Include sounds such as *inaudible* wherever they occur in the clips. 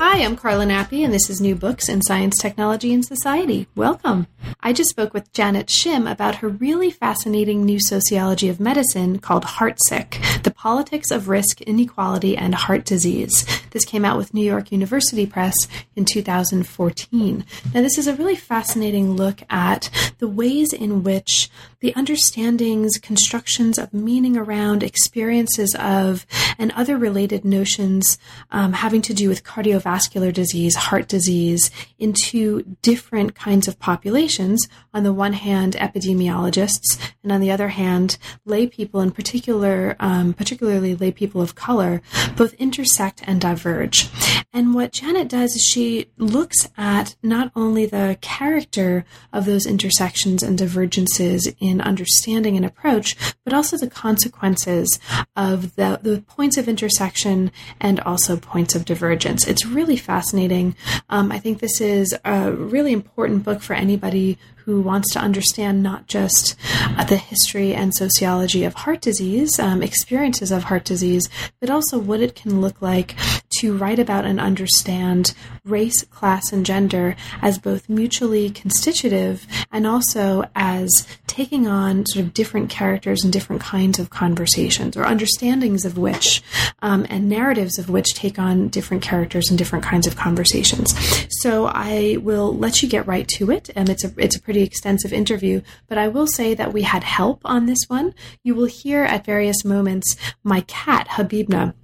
Hi, I'm Carla Nappi, and this is New Books in Science, Technology, and Society. Welcome. I just spoke with Janet Shim about her really fascinating new sociology of medicine called Heartsick The Politics of Risk, Inequality, and Heart Disease. This came out with New York University Press in 2014. Now, this is a really fascinating look at the ways in which the understandings, constructions of meaning around experiences of, and other related notions um, having to do with cardiovascular disease, heart disease, into different kinds of populations. On the one hand, epidemiologists, and on the other hand, lay people, in particular, um, particularly lay people of color, both intersect and diverge. And what Janet does is she looks at not only the character of those intersections and divergences in understanding and approach, but also the consequences of the, the points of intersection and also points of divergence. It's really fascinating. Um, I think this is a really important book for anybody who wants to understand not just uh, the history and sociology of heart disease, um, experiences of heart disease, but also what it can look like to write about and understand race, class, and gender as both mutually constitutive and also as taking on sort of different characters and different kinds of conversations or understandings of which um, and narratives of which take on different characters and different kinds of conversations. So I will let you get right to it. And it's a it's a pretty extensive interview, but I will say that we had help on this one. You will hear at various moments my cat Habibna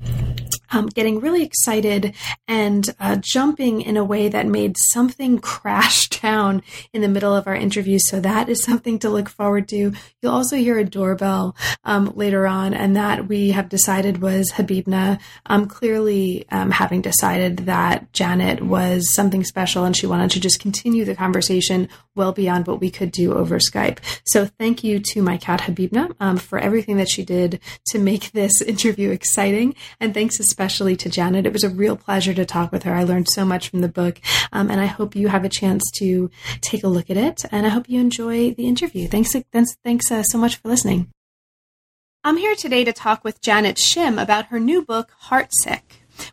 um, getting really excited and uh, jumping in a way that made something *laughs* crash down in the middle of our interview. So that is something to look forward to. You'll also hear a doorbell um, later on, and that we have decided was Habibna, um, clearly um, having decided that Janet was something special and she wanted to just continue the conversation well beyond what we could do over Skype. So thank you to my cat Habibna um, for everything that she did to make this *laughs* interview exciting, and thanks especially especially to Janet. It was a real pleasure to talk with her. I learned so much from the book, um, and I hope you have a chance to take a look at it. And I hope you enjoy the interview. Thanks, thanks, thanks uh, so much for listening. I'm here today to talk with Janet Shim about her new book, Heartsick.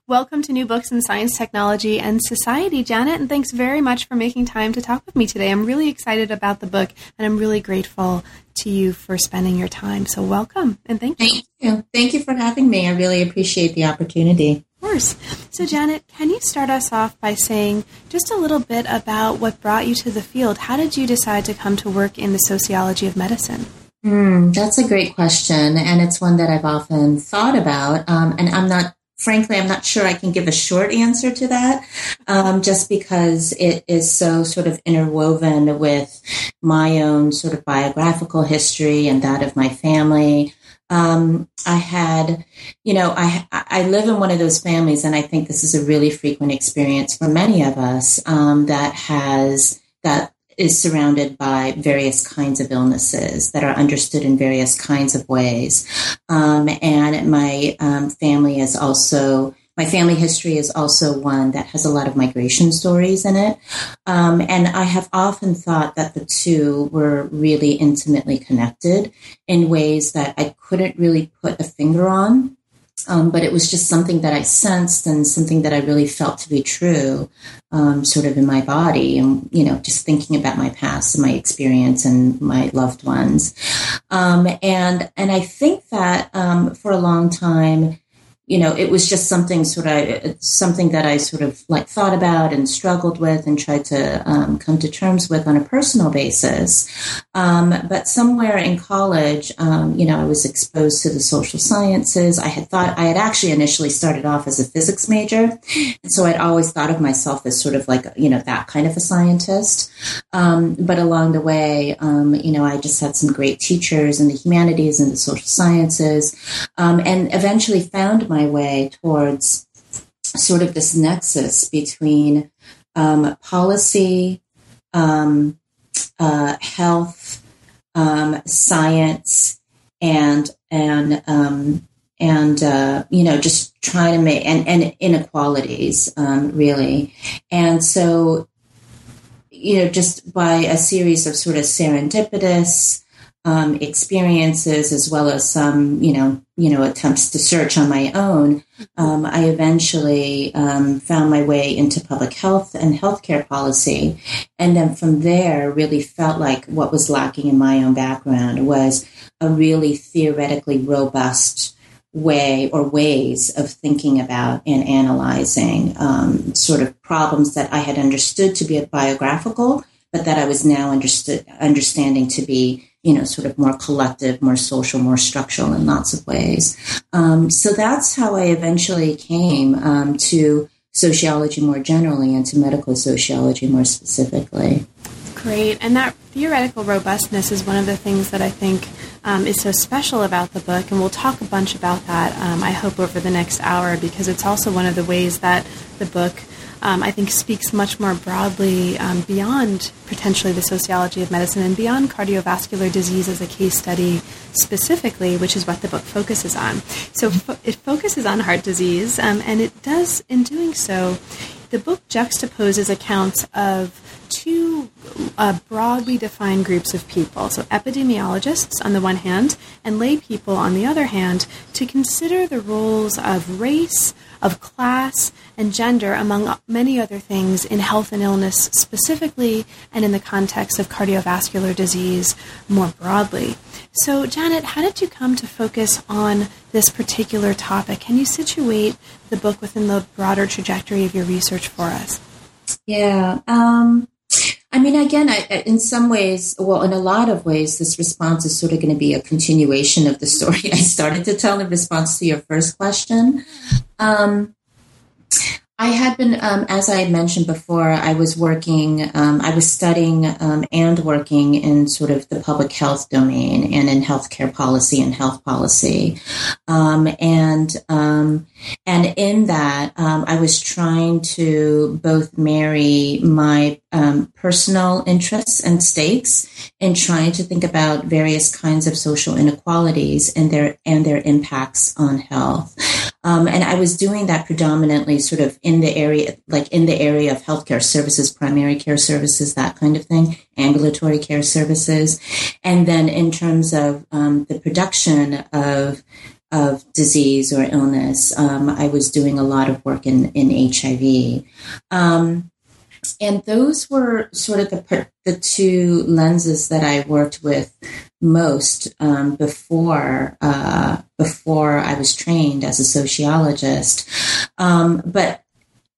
Welcome to New Books in Science, Technology, and Society, Janet, and thanks very much for making time to talk with me today. I'm really excited about the book, and I'm really grateful to you for spending your time. So, welcome and thank you. Thank you. Thank you for having me. I really appreciate the opportunity. Of course. So, Janet, can you start us off by saying just a little bit about what brought you to the field? How did you decide to come to work in the sociology of medicine? Mm, that's a great question, and it's one that I've often thought about. Um, and I'm not frankly, I'm not sure I can give a short answer to that, um, just because it is so sort of interwoven with my own sort of biographical history and that of my family. Um, I had, you know, I I live in one of those families, and I think this is a really frequent experience for many of us um, that has that is surrounded by various kinds of illnesses that are understood in various kinds of ways. Um, and my um, family is also, my family history is also one that has a lot of migration stories in it. Um, and I have often thought that the two were really intimately connected in ways that I couldn't really put a finger on. Um, but it was just something that I sensed and something that I really felt to be true, um, sort of in my body, and you know, just thinking about my past and my experience and my loved ones, um, and and I think that um, for a long time, you know, it was just something sort of something that I sort of like thought about and struggled with and tried to um, come to terms with on a personal basis. Um, but somewhere in college, um, you know, I was exposed to the social sciences. I had thought I had actually initially started off as a physics major, and so I'd always thought of myself as sort of like you know that kind of a scientist. Um, but along the way, um, you know, I just had some great teachers in the humanities and the social sciences, um, and eventually found my my way towards sort of this nexus between um, policy, um, uh, health, um, science, and and um, and uh, you know just trying to make and, and inequalities um, really, and so you know just by a series of sort of serendipitous um, experiences as well as some, you know, you know, attempts to search on my own, um, I eventually um, found my way into public health and healthcare policy, and then from there, really felt like what was lacking in my own background was a really theoretically robust way or ways of thinking about and analyzing um, sort of problems that I had understood to be biographical, but that I was now understood understanding to be you know, sort of more collective, more social, more structural in lots of ways. Um, so that's how I eventually came um, to sociology more generally and to medical sociology more specifically. Great. And that theoretical robustness is one of the things that I think um, is so special about the book. And we'll talk a bunch about that, um, I hope, over the next hour, because it's also one of the ways that the book um, I think speaks much more broadly um, beyond potentially the sociology of medicine and beyond cardiovascular disease as a case study specifically, which is what the book focuses on. So fo- it focuses on heart disease, um, and it does, in doing so, the book juxtaposes accounts of two uh, broadly defined groups of people. So, epidemiologists on the one hand, and lay people on the other hand, to consider the roles of race, of class, and gender, among many other things, in health and illness specifically, and in the context of cardiovascular disease more broadly. So, Janet, how did you come to focus on this particular topic? Can you situate the book within the broader trajectory of your research for us? Yeah. Um, I mean, again, I, in some ways, well, in a lot of ways, this response is sort of going to be a continuation of the story *laughs* I started to tell in response to your first question. Um, I had been, um, as I mentioned before, I was working, um, I was studying um, and working in sort of the public health domain and in healthcare policy and health policy. Um, and, um, and in that, um, I was trying to both marry my personal interests and stakes in trying to think about various kinds of social inequalities and their, and their impacts on health. Um, and I was doing that predominantly sort of in the area, like in the area of healthcare services, primary care services, that kind of thing, ambulatory care services. And then in terms of um, the production of of disease or illness, um, I was doing a lot of work in, in HIV. Um, and those were sort of the the two lenses that I worked with most um, before uh, before I was trained as a sociologist. Um, but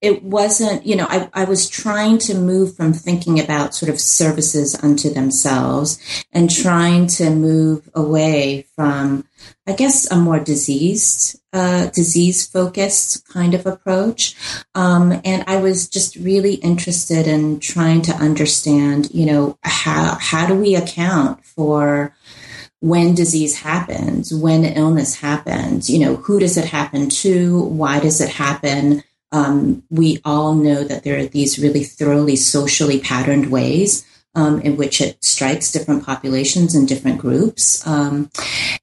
it wasn't, you know, I, I was trying to move from thinking about sort of services unto themselves and trying to move away from, I guess, a more diseased, disease focused kind of approach. Um, and I was just really interested in trying to understand, you know, how, how do we account for, when disease happens, when illness happens, you know, who does it happen to? Why does it happen? Um, we all know that there are these really thoroughly socially patterned ways um, in which it strikes different populations and different groups. Um,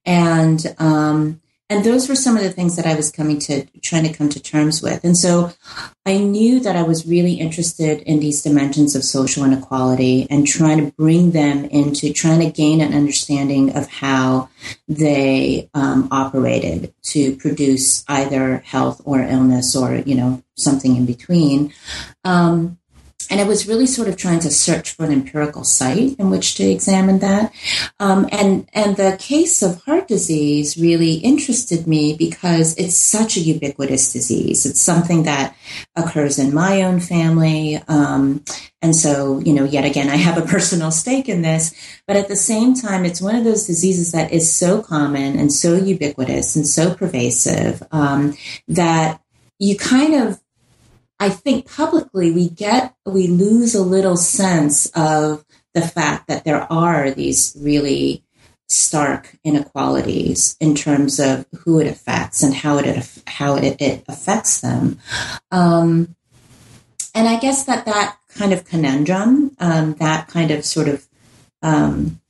and um, and those were some of the things that I was coming to trying to come to terms with. And so I knew that I was really interested in these dimensions of social inequality and trying to bring them into trying to gain an understanding of how they um, operated to produce either health or illness or, you know, something in between. Um, and I was really sort of trying to search for an empirical site in which to examine that. Um, and, and the case of heart disease really interested me because it's such a ubiquitous disease. It's something that occurs in my own family. Um, and so, you know, yet again, I have a *laughs* personal stake in this, but at the same time, it's one of those diseases that is so common and so ubiquitous and so pervasive um, that you kind of I think publicly we get, we lose a little sense of the fact that there are these really stark inequalities in terms of who it affects and how it how it, it affects them. Um, and I guess that that kind of conundrum, um, that kind of sort of, um,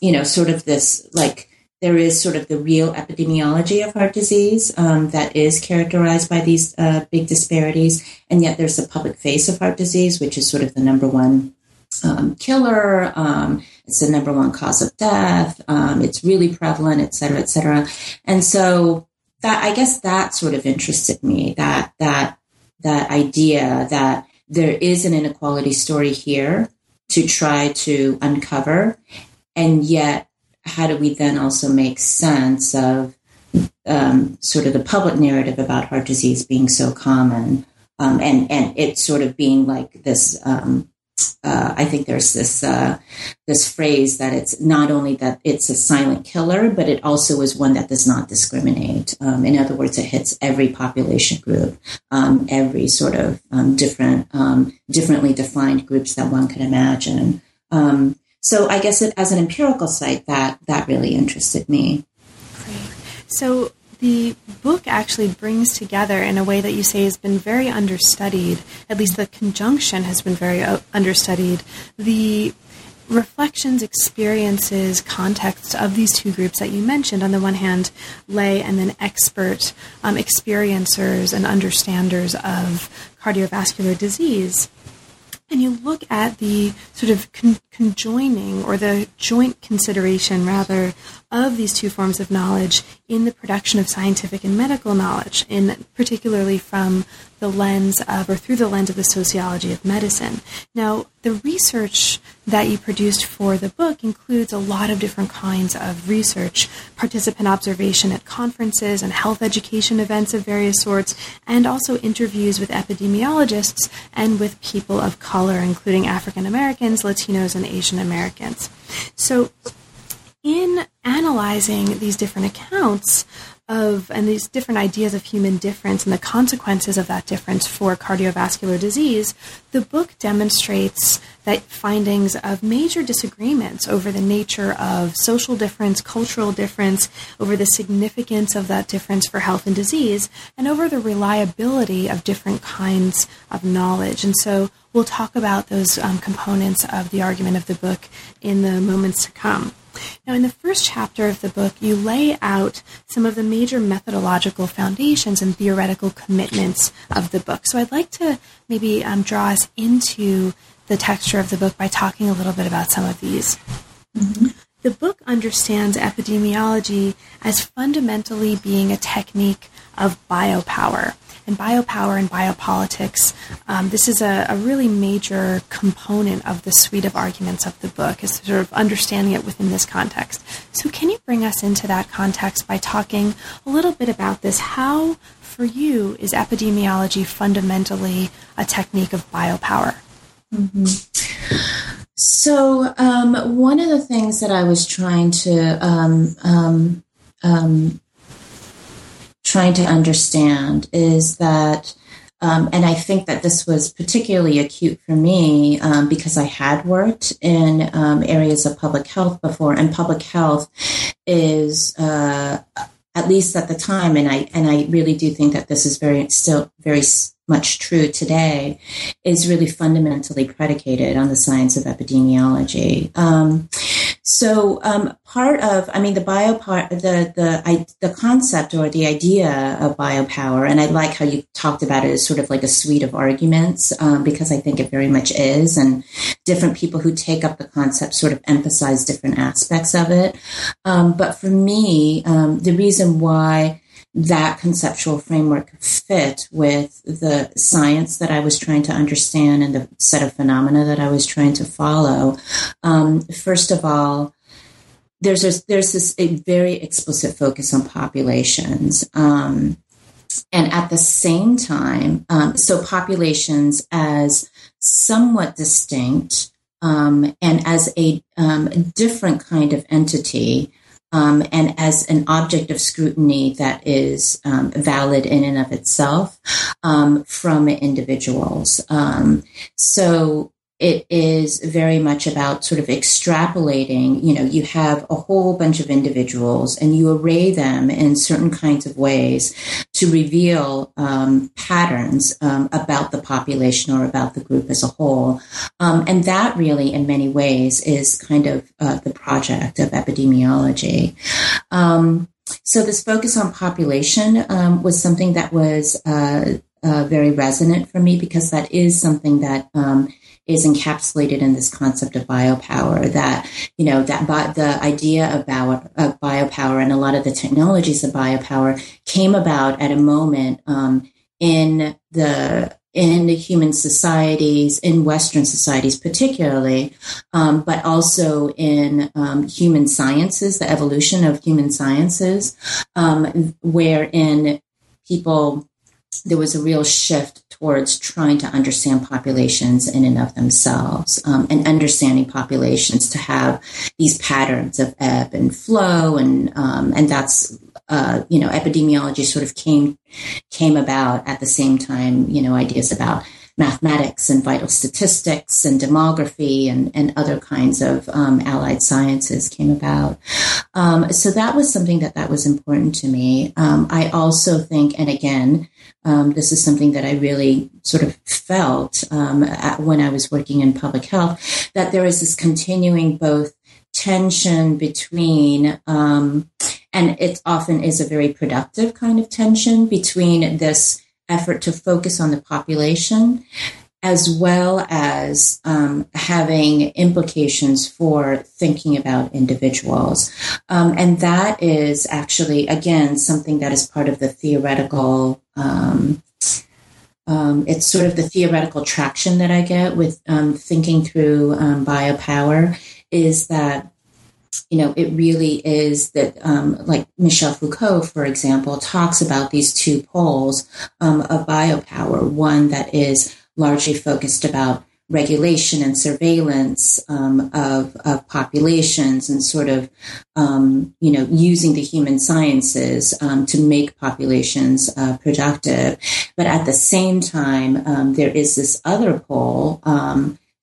you know, sort of this like there is sort of the real epidemiology of heart disease um, that is characterized by these uh, big disparities, and yet there's the public face of heart disease, which is sort of the number one um, killer. Um, it's the number one cause of death. Um, it's really prevalent, et cetera, et cetera. And so that, I guess that sort of interested me, that, that, that idea that there is an inequality story here to try to uncover. And yet, how do we then also make sense of um, sort of the public narrative about heart disease being so common um, and, and it sort of being like this um, uh, I think there's this uh, this phrase that it's not only that it's a silent killer, but it also is one that does not discriminate. Um, in other words, it hits every population group, um, every sort of um, different, um, differently defined groups that one can imagine. Um, so, I guess it, as an empirical site, that that really interested me. Great. So, the book actually brings together in a way that you say has been very understudied, at least the conjunction has been very uh, understudied, the reflections, experiences, context of these two groups that you mentioned. On the one hand, lay and then expert um, experiencers and understanders of cardiovascular disease and you look at the sort of con- conjoining or the joint consideration, rather, of these two forms of knowledge in the production of scientific and medical knowledge, in particularly from the lens of or through the lens of the sociology of medicine. Now, the research that you produced for the book includes a lot of different kinds of research, participant observation at conferences and health education events of various sorts, and also interviews with epidemiologists and with people of color, including African Americans, Latinos, and Asian Americans. So, in analyzing these different accounts of and these different ideas of human difference and the consequences of that difference for cardiovascular disease, the book demonstrates that findings of major disagreements over the nature of social difference, cultural difference, over the significance of that difference for health and disease, and over the reliability of different kinds of knowledge. And so we'll talk about those um, components of the argument of the book in the moments to come. Now, in the first chapter of the book, you lay out some of the major methodological foundations and theoretical commitments of the book. So I'd like to maybe um, draw us into the texture of the book by talking a little bit about some of these. Mm-hmm. The book understands epidemiology as fundamentally being a technique of biopower and biopower and biopolitics. Um, this is a, a, really major component of the suite of arguments of the book, is sort of understanding it within this context. So, can you bring us into that context by talking a little bit about this? How, for you, is epidemiology fundamentally a technique of biopower? Mm-hmm. So, um, one of the things that I was trying to um, um, um trying to understand is that, um, and I think that this was particularly acute for me um, because I had worked in areas of public health before, and public health is. Uh, at least at the time, and I and I really do think that this is very still very much true today, is really fundamentally predicated on the science of epidemiology. Um, so um, part of, I mean, the bio part, the the I, the concept or the idea of biopower, and I like how you talked about it as sort of like a suite of arguments um, because I think it very much is, and different people who take up the concept sort of emphasize different aspects of it. Um, but for me, um, the reason why that conceptual framework fit with the science that I was trying to understand and the set of phenomena that I was trying to follow. Um, first of all, there's a, there's this a very explicit focus on populations. Um, and at the same time, um, so populations as somewhat distinct um, and as a um, different kind of entity um, and as an object of scrutiny that is um, valid in and of itself um, from individuals. Um, so it is very much about sort of extrapolating. You know, you have a whole bunch of individuals and you array them in certain kinds of ways to reveal um, patterns um, about the population or about the group as a whole. Um, and that really, in many ways, is kind of uh, the project of epidemiology. Um, so this focus on population um, was something that was uh, uh, very resonant for me because that is something that um, is encapsulated in this concept of biopower. That you know that bi- the idea of, bio- of biopower and a lot of the technologies of biopower came about at a moment um, in the in human societies, in Western societies particularly, um, but also in um, human sciences, the evolution of human sciences, um, wherein people, there was a real shift towards trying to understand populations in and of themselves um, and understanding populations to have these patterns of ebb and flow and um, and that's uh, you know, epidemiology sort of came came about at the same time. You know, ideas about mathematics and vital statistics and demography and, and other kinds of um, allied sciences came about. Um, so that was something that that was important to me. Um, I also think, and again, um, this is something that I really sort of felt um, when I was working in public health, that there is this continuing both tension between um, and it often is a very productive kind of tension between this effort to focus on the population as well as um, having implications for thinking about individuals. Um, and that is actually, again, something that is part of the theoretical. Um, um it's sort of the theoretical traction that I get with um, thinking through um, biopower is that you know, it really is that, um, like Michel Foucault, for example, talks about these two poles um, of biopower. One that is largely focused about regulation and surveillance um, of, of populations and sort of, um, you know, using the human sciences um, to make populations uh, productive. But at the same time, um, there is this other pole,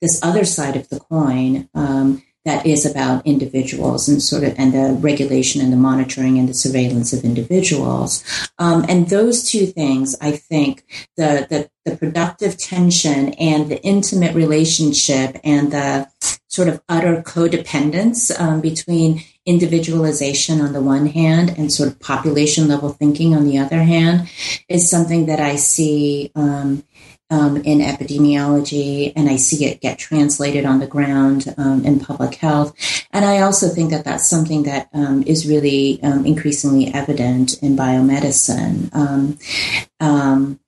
this other side of the coin that is about individuals and sort of and the regulation and the monitoring and the surveillance of individuals. Um, and those two things, I think, the, the the productive tension and the intimate relationship and the sort of utter codependence um, between individualization on the one hand and sort of population level thinking on the other hand is something that I see um, um, in epidemiology, and I see it get translated on the ground um, in public health. And I also think that that's something that um, is really um, increasingly evident in biomedicine. Um, um,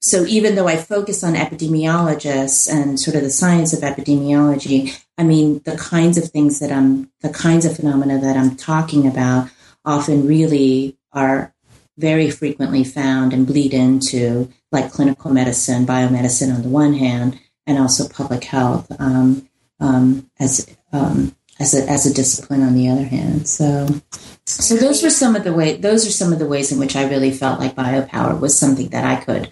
so even though I focus on epidemiologists and sort of the science of epidemiology, I mean the kinds of things that I'm, the kinds of phenomena that I'm talking about, often really are very frequently found and bleed into like clinical medicine, biomedicine on the one hand, and also public health um, um, as um, as a as a discipline on the other hand. So, so those were some of the way. Those are some of the ways in which I really felt like biopower was something that I could,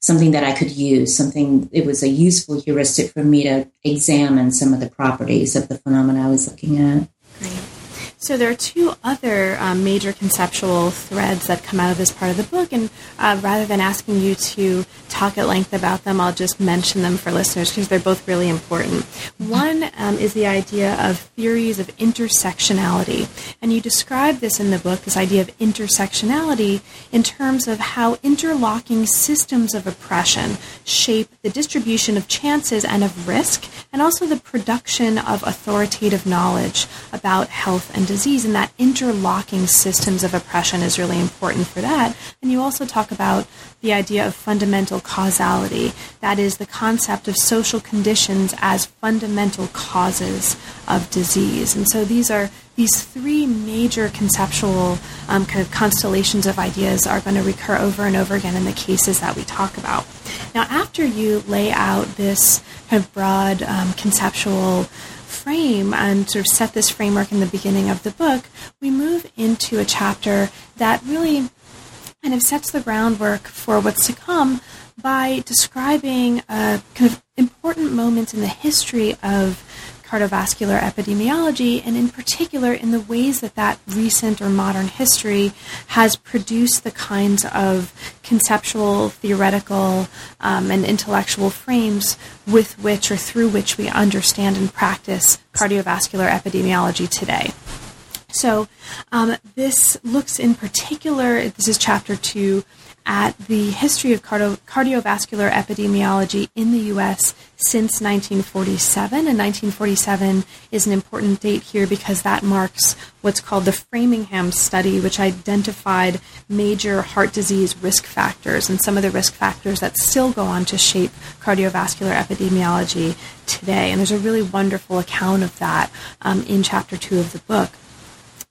something that I could use. Something it was a useful heuristic for me to examine some of the properties of the phenomena I was looking at. So there are two other um, major conceptual threads that come out of this part of the book, and uh, rather than asking you to talk at length about them, I'll just mention them for listeners because they're both really important. One um, is the idea of theories of intersectionality, and you describe this in the book, this idea of intersectionality, in terms of how interlocking systems of oppression shape the distribution of chances and of risk, and also the production of authoritative knowledge about health and disease, and that interlocking systems of oppression is really important for that. And you also talk about the idea of fundamental causality, that is, the concept of social conditions as fundamental causes of disease. And so these are these three major conceptual um, kind of constellations of ideas are going to recur over and over again in the cases that we talk about. Now, after you lay out this kind of broad um, conceptual frame and sort of set this framework in the beginning of the book, we move into a chapter that really kind of sets the groundwork for what's to come by describing a kind of important moment in the history of cardiovascular epidemiology, and in particular in the ways that that recent or modern history has produced the kinds of conceptual, theoretical, um, and intellectual frames with which or through which we understand and practice cardiovascular epidemiology today. So, um, this looks in particular, this is chapter two, at the history of cardio- cardiovascular epidemiology in the U.S. since 1947. And 1947 is an important date here because that marks what's called the Framingham study, which identified major heart disease risk factors and some of the risk factors that still go on to shape cardiovascular epidemiology today. And there's a really wonderful account of that um, in chapter two of the book.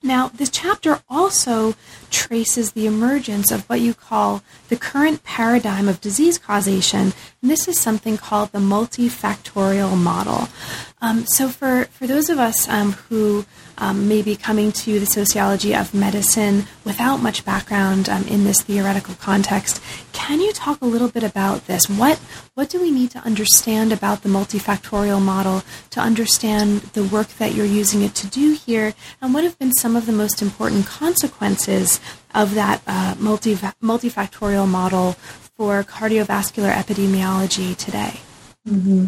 Now, this chapter also traces the emergence of what you call the current paradigm of disease causation, and this is something called the multifactorial model. Um, so, for, for those of us um, who um, may be coming to the sociology of medicine without much background um, in this theoretical context, can you talk a little bit about this? What what do we need to understand about the multifactorial model to understand the work that you're using it to do here, and what have been some of the most important consequences of that uh, multi multifactorial model for cardiovascular epidemiology today? Mm-hmm.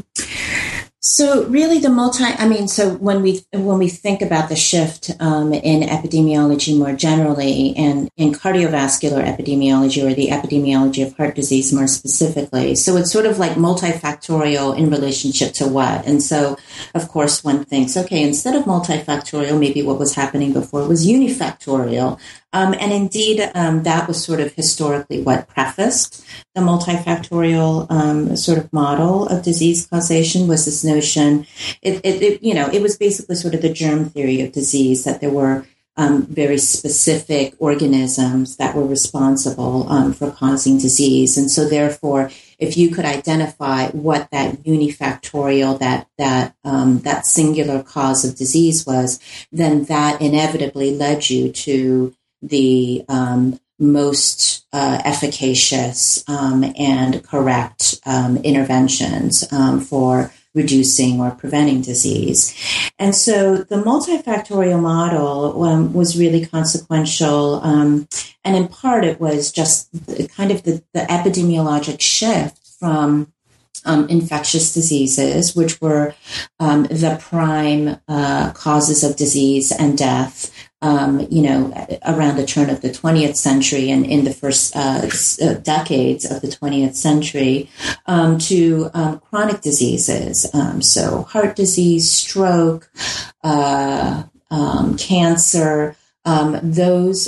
So really, the multi. I mean, so when we when we think about the shift um, in epidemiology more generally, and in cardiovascular epidemiology or the epidemiology of heart disease more specifically, so it's sort of like multifactorial in relationship to what. And so, of course, one thinks, okay, instead of multifactorial, maybe what was happening before was unifactorial. Um, and indeed, um, that was sort of historically what prefaced the multifactorial um, sort of model of disease causation was this notion. It, it, it, you know, it was basically sort of the germ theory of disease that there were um, very specific organisms that were responsible um, for causing disease, and so therefore, if you could identify what that unifactorial, that that um, that singular cause of disease was, then that inevitably led you to the um, most uh, efficacious um, and correct um, interventions um, for reducing or preventing disease. And so the multifactorial model um, was really consequential. Um, and in part, it was just kind of the, the epidemiologic shift from um, infectious diseases, which were um, the prime uh, causes of disease and death, um, you know, around the turn of the 20th century and in the first uh, uh decades of the 20th century um, to um, chronic diseases. Um, so, heart disease, stroke, uh, um, cancer, um, those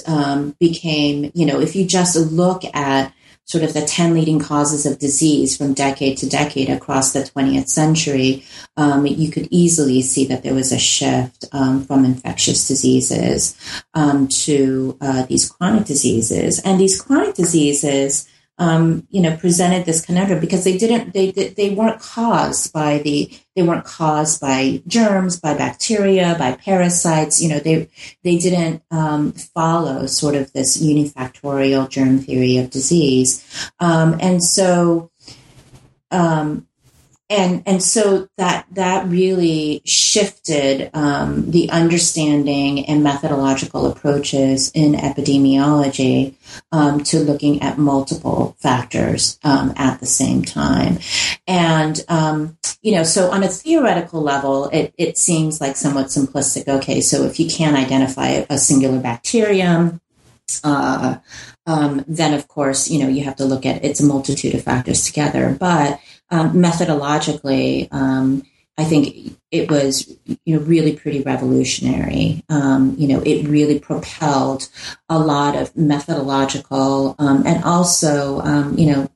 became, you know, if you just look at sort of the 10 leading causes of disease from decade to decade across the 20th century, um, you could easily see that there was a shift um, from infectious diseases um, to uh, these chronic diseases. And these chronic diseases um, you know, presented this conundrum because they didn't, they, they weren't caused by the, they weren't caused by germs, by bacteria, by parasites. You know, they, they didn't um, follow sort of this unifactorial germ theory of disease. Um, and so, um, and and so that that really shifted um, the understanding and methodological approaches in epidemiology um, to looking at multiple factors um, at the same time. And um, you know so on a theoretical level it, it seems like somewhat simplistic. Okay so if you can't identify a singular bacterium uh, um, then of course you know you have to look at it's a multitude of factors together. But um, methodologically, um, I think it was you know really pretty revolutionary. Um, you know, it really propelled a lot of methodological um, and also um, you know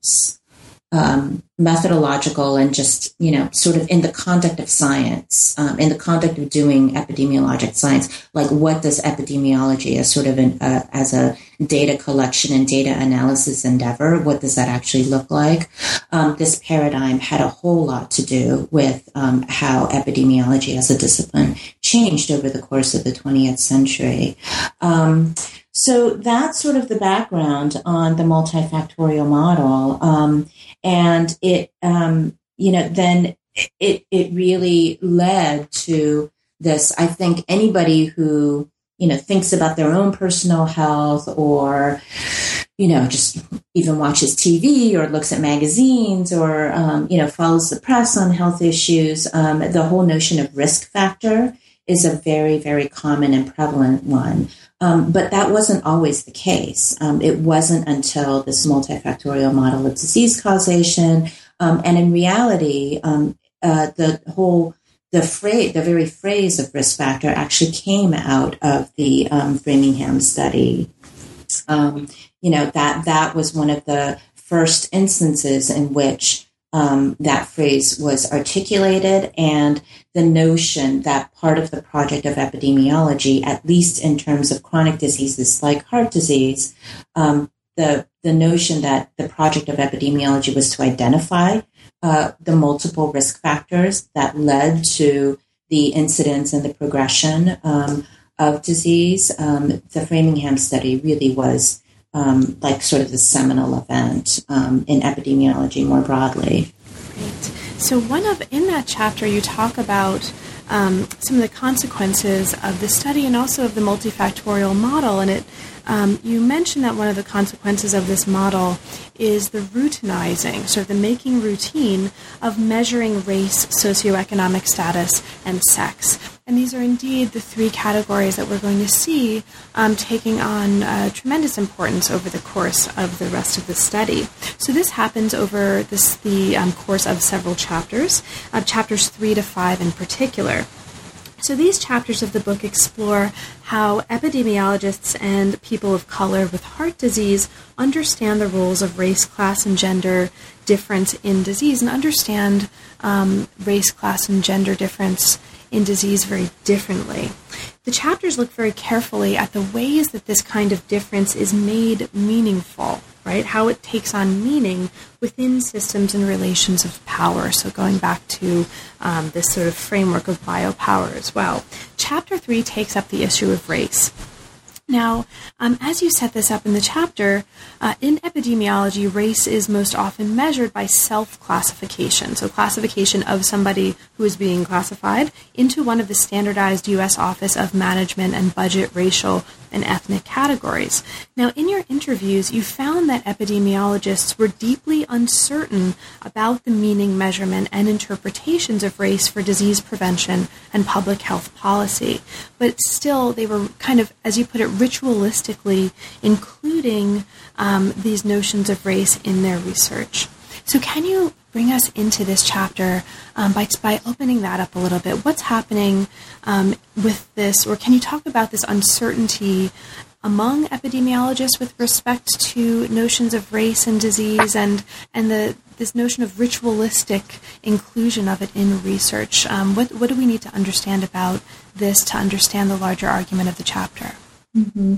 um, methodological and just you know sort of in the context of science um, in the context of doing epidemiologic science like what does epidemiology as sort of an uh, as a data collection and data analysis endeavor what does that actually look like? Um, this paradigm had a whole lot to do with um, how epidemiology as a discipline changed over the course of the 20th century. Um, so that's sort of the background on the multifactorial model. Um, and it, um, you know, then it, it really led to this. I think anybody who, you know, thinks about their own personal health or, you know, just even watches TV or looks at magazines or, um, you know, follows the press on health issues, um, the whole notion of risk factor is a very, very common and prevalent one. Um, but that wasn't always the case. Um, it wasn't until this multifactorial model of disease causation. Um, and in reality, um, uh, the whole the phrase, the very phrase of risk factor actually came out of the um, Framingham study. Um, you know that that was one of the first instances in which um, that phrase was articulated, and the notion that part of the project of epidemiology, at least in terms of chronic diseases like heart disease, um, the the notion that the project of epidemiology was to identify uh, the multiple risk factors that led to the incidence and the progression um, of disease. Um, the Framingham study really was um, like sort of the seminal event um, in epidemiology more broadly. Great. So, one of in that chapter, you talk about um, some of the consequences of the study and also of the multifactorial model, and it um, you mentioned that one of the consequences of this model is the routinizing, sort of the making routine of measuring race, socioeconomic status, and sex. And these are indeed the three categories that we're going to see um, taking on uh, tremendous importance over the course of the rest of the study. So this happens over this, the um, course of several chapters, uh, chapters three to five in particular. So these chapters of the book explore how epidemiologists and people of color with heart disease understand the roles of race, class, and gender difference in disease and understand um, race, class, and gender difference in disease very differently. The chapters look very carefully at the ways that this kind of difference is made meaningful right? How it takes on meaning within systems and relations of power. So, going back to um, this sort of framework of biopower as well. Chapter three takes up the issue of race. Now, um, as you set this up in the chapter, uh, in epidemiology, race is most often measured by self classification. So, classification of somebody who is being classified into one of the standardized U.S. Office of Management and Budget racial and ethnic categories. Now, in your interviews, you found that epidemiologists were deeply uncertain about the meaning, measurement, and interpretations of race for disease prevention and public health policy. But still, they were kind of, as you put it, ritualistically including um, these notions of race in their research. So, can you bring us into this chapter um, by, by opening that up a little bit. What's happening um, with this, or can you talk about this uncertainty among epidemiologists with respect to notions of race and disease and, and the, this notion of ritualistic inclusion of it in research? Um, what, what do we need to understand about this to understand the larger argument of the chapter? Mm-hmm.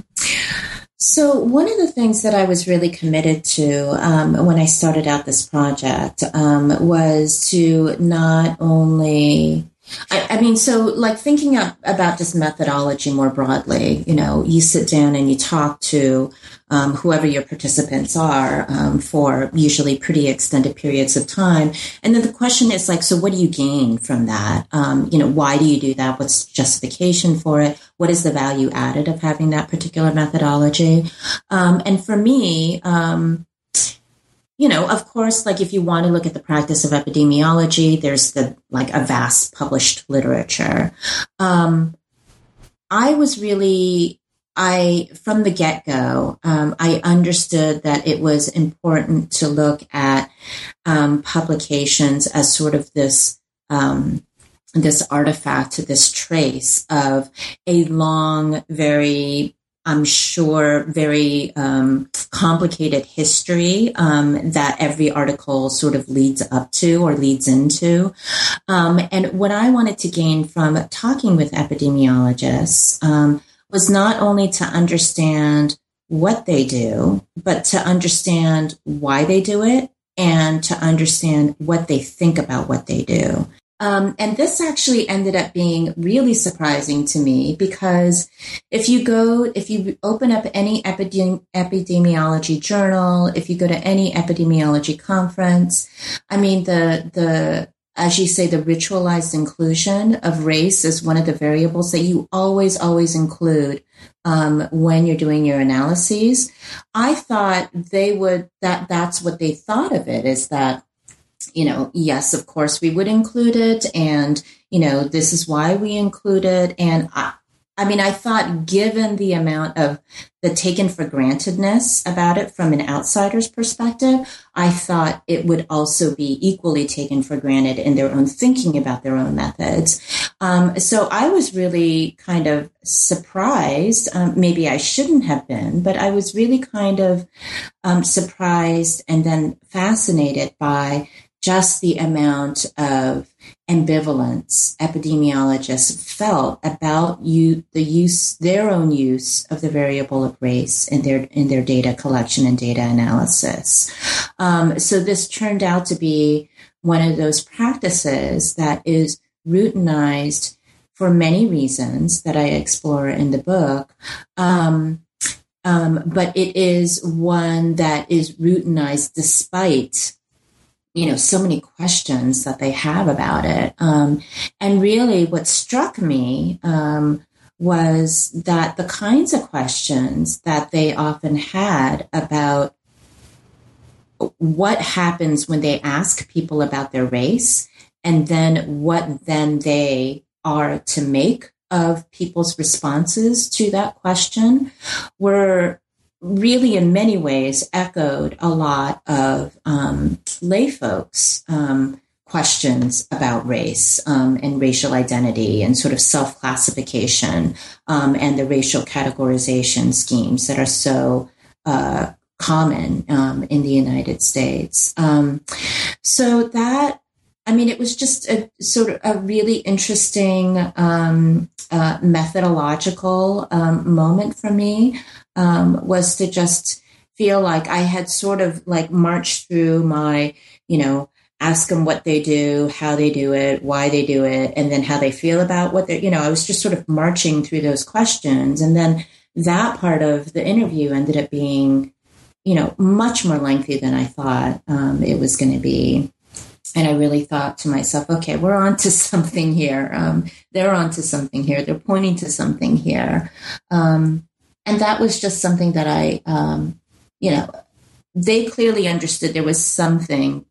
So, one of the things that I was really committed to um, when I started out this project um, was to not only I, I, mean, so like thinking about this methodology more broadly, you know, you sit down and you talk to um, whoever your participants are um, for usually pretty extended periods of time. And then the question is like, so what do you gain from that? Um, you know, why do you do that? What's justification for it? What is the value added of having that particular methodology? Um, and for me, um, you know, of course, like if you want to look at the practice of epidemiology, there's the like a vast published literature. Um, I was really, I from the get go, um, I understood that it was important to look at um, publications as sort of this. Um, this artifact, this trace of a long, very I'm sure, very um, complicated history um, that every article sort of leads up to or leads into. Um, and what I wanted to gain from talking with epidemiologists um, was not only to understand what they do, but to understand why they do it and to understand what they think about what they do. Um, and this actually ended up being really surprising to me because if you go, if you open up any epidemi- epidemiology journal, if you go to any epidemiology conference, I mean, the, the, as you say, the ritualized inclusion of race is one of the variables that you always, always include um, when you're doing your analyses. I thought they would that that's what they thought of it is that you know, yes, of course we would include it. And, you know, this is why we include it. And I, I mean, I thought given the amount of the taken for grantedness about it from an outsider's perspective, I thought it would also be equally taken for granted in their own thinking about their own methods. Um, so I was really kind of surprised. Um, maybe I shouldn't have been, but I was really kind of um, surprised and then fascinated by just the amount of ambivalence epidemiologists felt about you, the use, their own use of the variable of race in their in their data collection and data analysis. Um, so this turned out to be one of those practices that is routinized for many reasons that I explore in the book. Um, um, but it is one that is routinized despite you know, so many questions that they have about it. Um, and really, what struck me um, was that the kinds of questions that they often had about what happens when they ask people about their race and then what then they are to make of people's responses to that question were really in many ways echoed a lot of um, lay folks um, questions about race um, and racial identity and sort of self-classification um, and the racial categorization schemes that are so uh, common um, in the united states. Um, so that I mean, it was just a sort of a really interesting um, uh, methodological um, moment for me um, was to just feel like I had sort of like marched through my, you know, ask them what they do, how they do it, why they do it, and then how they feel about what they're, you know, I was just sort of marching through those questions. And then that part of the interview ended up being, you know, much more lengthy than I thought um, it was going to be. And I really thought to myself, okay, we're on to *laughs* something here. Um, they're on to something here. They're pointing to something here. Um, and that was just something that I, um, you know, they clearly understood there was something.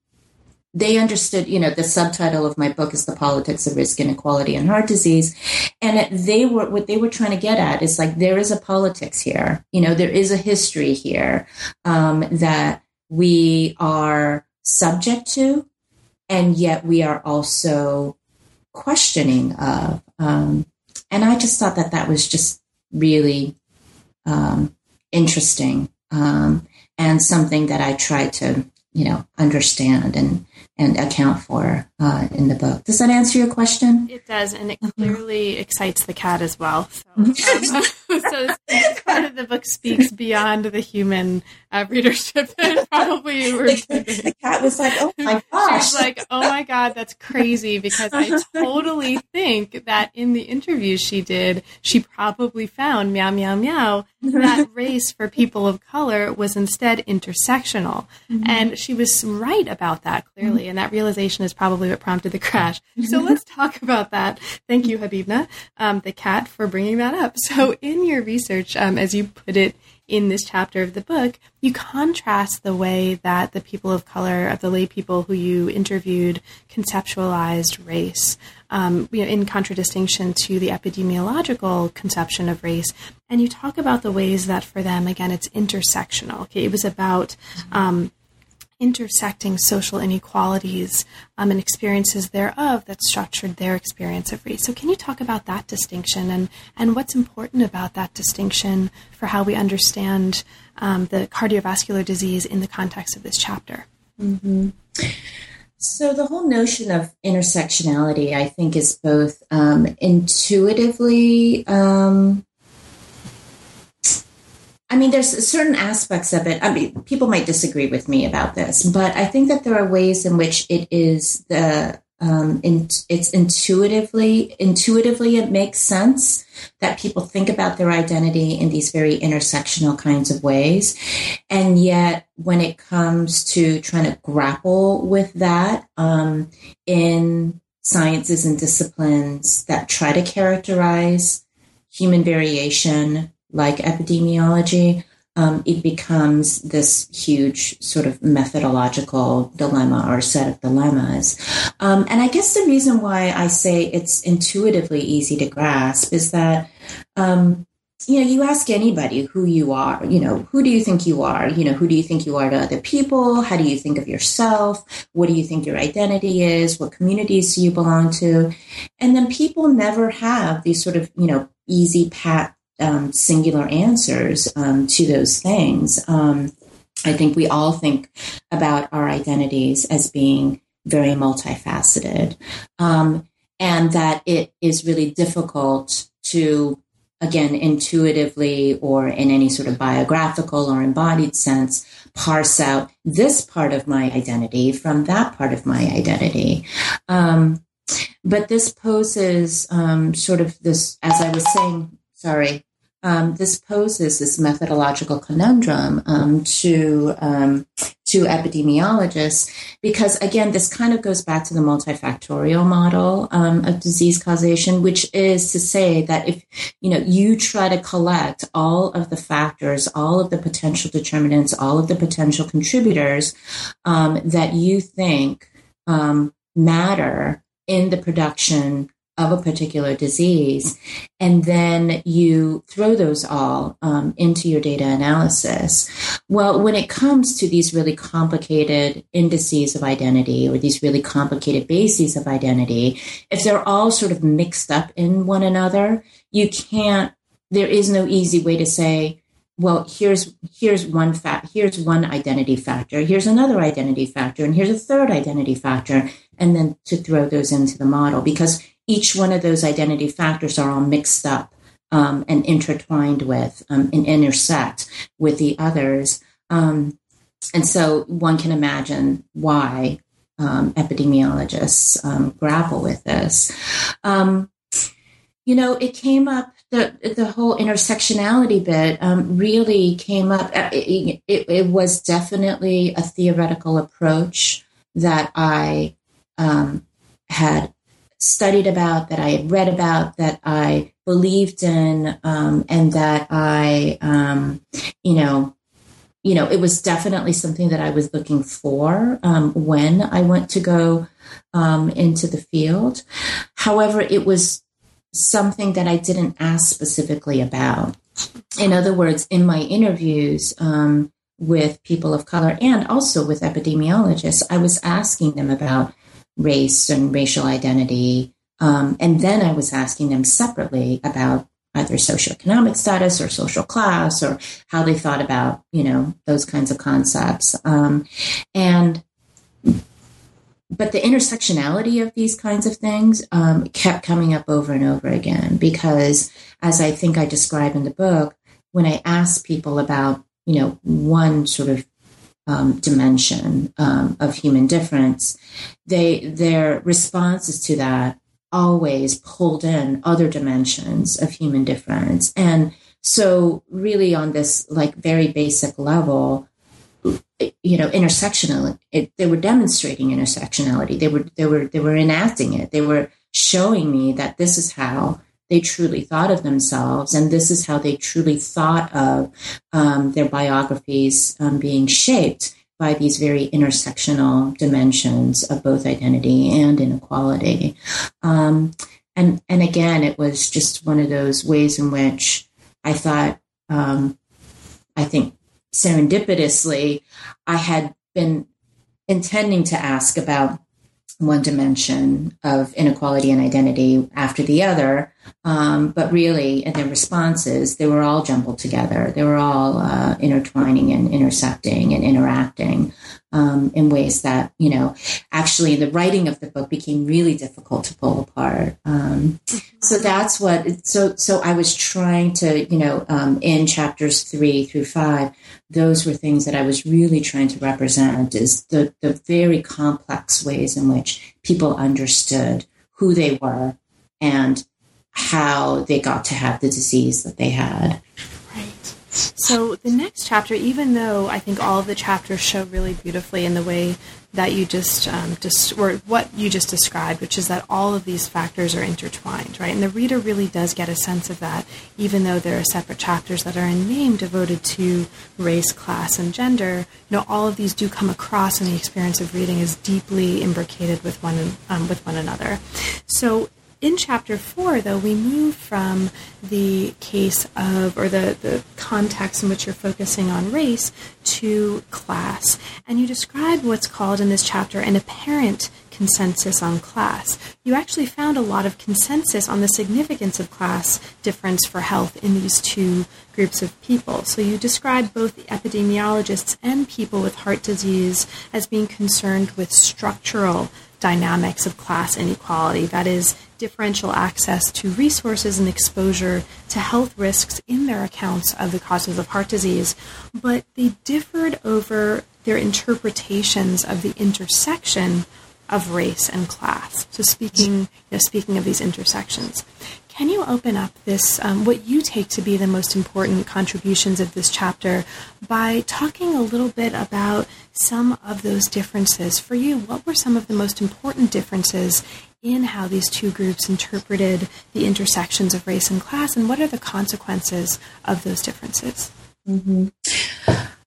They understood, you know, the subtitle of my book is "The Politics of Risk Inequality and Heart Disease," and they were what they were trying to get at is like there is a politics here. You know, there is a history here um, that we are subject to, and yet we are also questioning of. Um, and I just thought that that was just really um, interesting um, and something that I try to, you know, understand and and account for uh, in the book. Does that answer your question? It does, and it clearly excites the cat as well. So, um, *laughs* *laughs* so part of the book speaks beyond the human uh, readership *laughs* that probably were. The, the, cat was like, "Oh my gosh!" She's like, "Oh my god, that's crazy!" Because I totally think that in the interview she did, she probably found meow meow meow that race for people of color was instead intersectional, mm-hmm. and she was right about that clearly. And that realization is probably what prompted the crash. So let's *laughs* talk about that. Thank you, Habibna, um, the cat, for bringing that up. So in your research, um, as you put it in this chapter of the book, you contrast the way that the people of color, of the lay people who you interviewed, conceptualized race, um, you know, in contradistinction to the epidemiological conception of race. And you talk about the ways that for them, again, it's intersectional. Okay, it was about um, intersecting social inequalities um, and experiences thereof that structured their experience of race. So, can you talk about that distinction and, and what's important about that distinction for how we understand um, the cardiovascular disease in the context of this chapter? Mm-hmm. So, the whole notion of intersectionality, I think, is both um, intuitively um, I mean, there's certain aspects of it. I mean, people might disagree with me about this, but I think that there are ways in which it is the um, in, it's intuitively intuitively it makes sense that people think about their identity in these very intersectional kinds of ways and yet when it comes to trying to grapple with that um, in sciences and disciplines that try to characterize human variation like epidemiology um, it becomes this huge sort of methodological dilemma or set of dilemmas. Um, and I guess the reason why I say it's intuitively easy to grasp is that, um, you know, you ask anybody who you are, you know, who do you think you are? You know, who do you think you are to other people? How do you think of yourself? What do you think your identity is? What communities do you belong to? And then people never have these sort of, you know, easy pat um, singular answers um, to those things. Um, I think we all think about our identities as being very multifaceted, um, and that it is really difficult to, again, intuitively or in any sort of biographical or embodied sense, parse out this part of my identity from that part of my identity. Um, but this poses um, sort of this, as I was saying, sorry, um, this poses this methodological conundrum um, to um, to epidemiologists because again this kind of goes back to the multifactorial model um, of disease causation which is to say that if you know you try to collect all of the factors all of the potential determinants all of the potential contributors um, that you think um, matter in the production of a particular disease, and then you throw those all um, into your data analysis. Well, when it comes to these really complicated indices of identity or these really complicated bases of identity, if they're all sort of mixed up in one another, you can't, there is no easy way to say, well here's here's one fact here's one identity factor here's another identity factor and here's a third identity factor and then to throw those into the model because each one of those identity factors are all mixed up um, and intertwined with um, and intersect with the others. Um, and so one can imagine why um, epidemiologists um, grapple with this. Um, you know, it came up the the whole intersectionality bit really came up. Uh, it, it, it, was definitely a theoretical approach that I had studied about, that I had read about, that I believed in, um, and that I, um, you know, you know, it was definitely something that I was looking for um, when I went to go um, into the field. However, it was something that I didn't ask specifically about. In other words, in my interviews, um, with people of color and also with epidemiologists, I was asking them about race and racial identity. Um, and then I was asking them separately about either socioeconomic status or social class or how they thought about, you know, those kinds of concepts. Um, and but the intersectionality of these kinds of things um, kept coming up over and over again because, as I think I describe in the book, when I asked people about, you know, one sort of um, dimension um, of human difference, they their responses to that always pulled in other dimensions of human difference, and so really on this like very basic level, you know, intersectional. It, they were demonstrating intersectionality. They were they were they were enacting it. They were showing me that this is how they truly thought of themselves, and this is how they truly thought of um, their biographies um, being shaped by these very intersectional dimensions of both identity and inequality. Um, and and again, it was just one of those ways in which I thought, um, I think serendipitously, I had been intending to ask about one dimension of inequality and identity after the other Um, but really, in their responses, they were all jumbled together. They were all uh, intertwining and intersecting and interacting um, in ways that, you know, actually the writing of the book became really difficult to pull apart. Um, so that's what, so, so I was trying to, you know, um, in chapters three through five, those were things that I was really trying to represent is the, the very complex ways in which people understood who they were and how they got to have the disease that they had. Right. So the next chapter, even though I think all of the chapters show really beautifully in the way that you just um, just or what you just described, which is that all of these factors are intertwined, right? And the reader really does get a sense of that, even though there are separate chapters that are in name devoted to race, class, and gender. You know, all of these do come across in the experience of reading as deeply imbricated with one um, with one another. So in chapter four, though, we move from the case of, or the, the context in which you're focusing on race to class. And you describe what's called in this chapter an apparent consensus on class. You actually found a lot of consensus on the significance of class difference for health in these two groups of people. So you describe both the epidemiologists and people with heart disease as being concerned with structural dynamics of class inequality. That is, differential access to resources and exposure to health risks in their accounts of the causes of heart disease, but they differed over their interpretations of the intersection of race and class. So speaking, you know, speaking of these intersections, can you open up this, um, what you take to be the most important contributions of this chapter by talking a little bit about some of those differences? For you, what were some of the most important differences in how these two groups interpreted the intersections of race and class, and what are the consequences of those differences? Mm-hmm.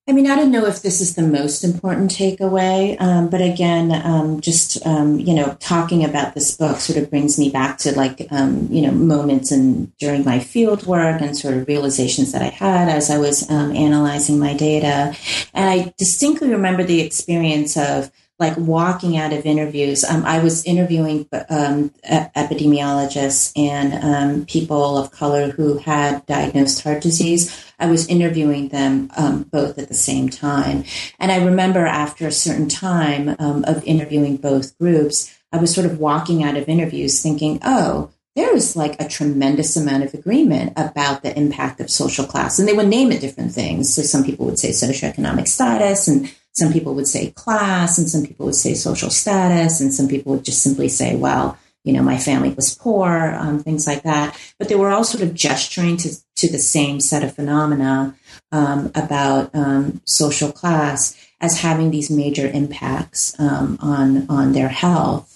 I mean, I don't know if this is the most important takeaway, um, but again, um, just um, you know, talking about this book sort of brings me back to like um, you know moments and during my field work and sort of realizations that I had as I was um, analyzing my data, and I distinctly remember the experience of like walking out of interviews. Um, I was interviewing um, epidemiologists and um, people of color who had diagnosed heart disease. I was interviewing them um, both at the same time. And I remember after a certain time um, of interviewing both groups, I was sort of walking out of interviews thinking, oh, there was like a tremendous amount of agreement about the impact of social class. And they would name it different things. So some people would say socioeconomic status and some people would say class, and some people would say social status, and some people would just simply say, well, you know, my family was poor, um, things like that. But they were all sort of gesturing to, to the same set of phenomena um, about um, social class as having these major impacts um, on on their health.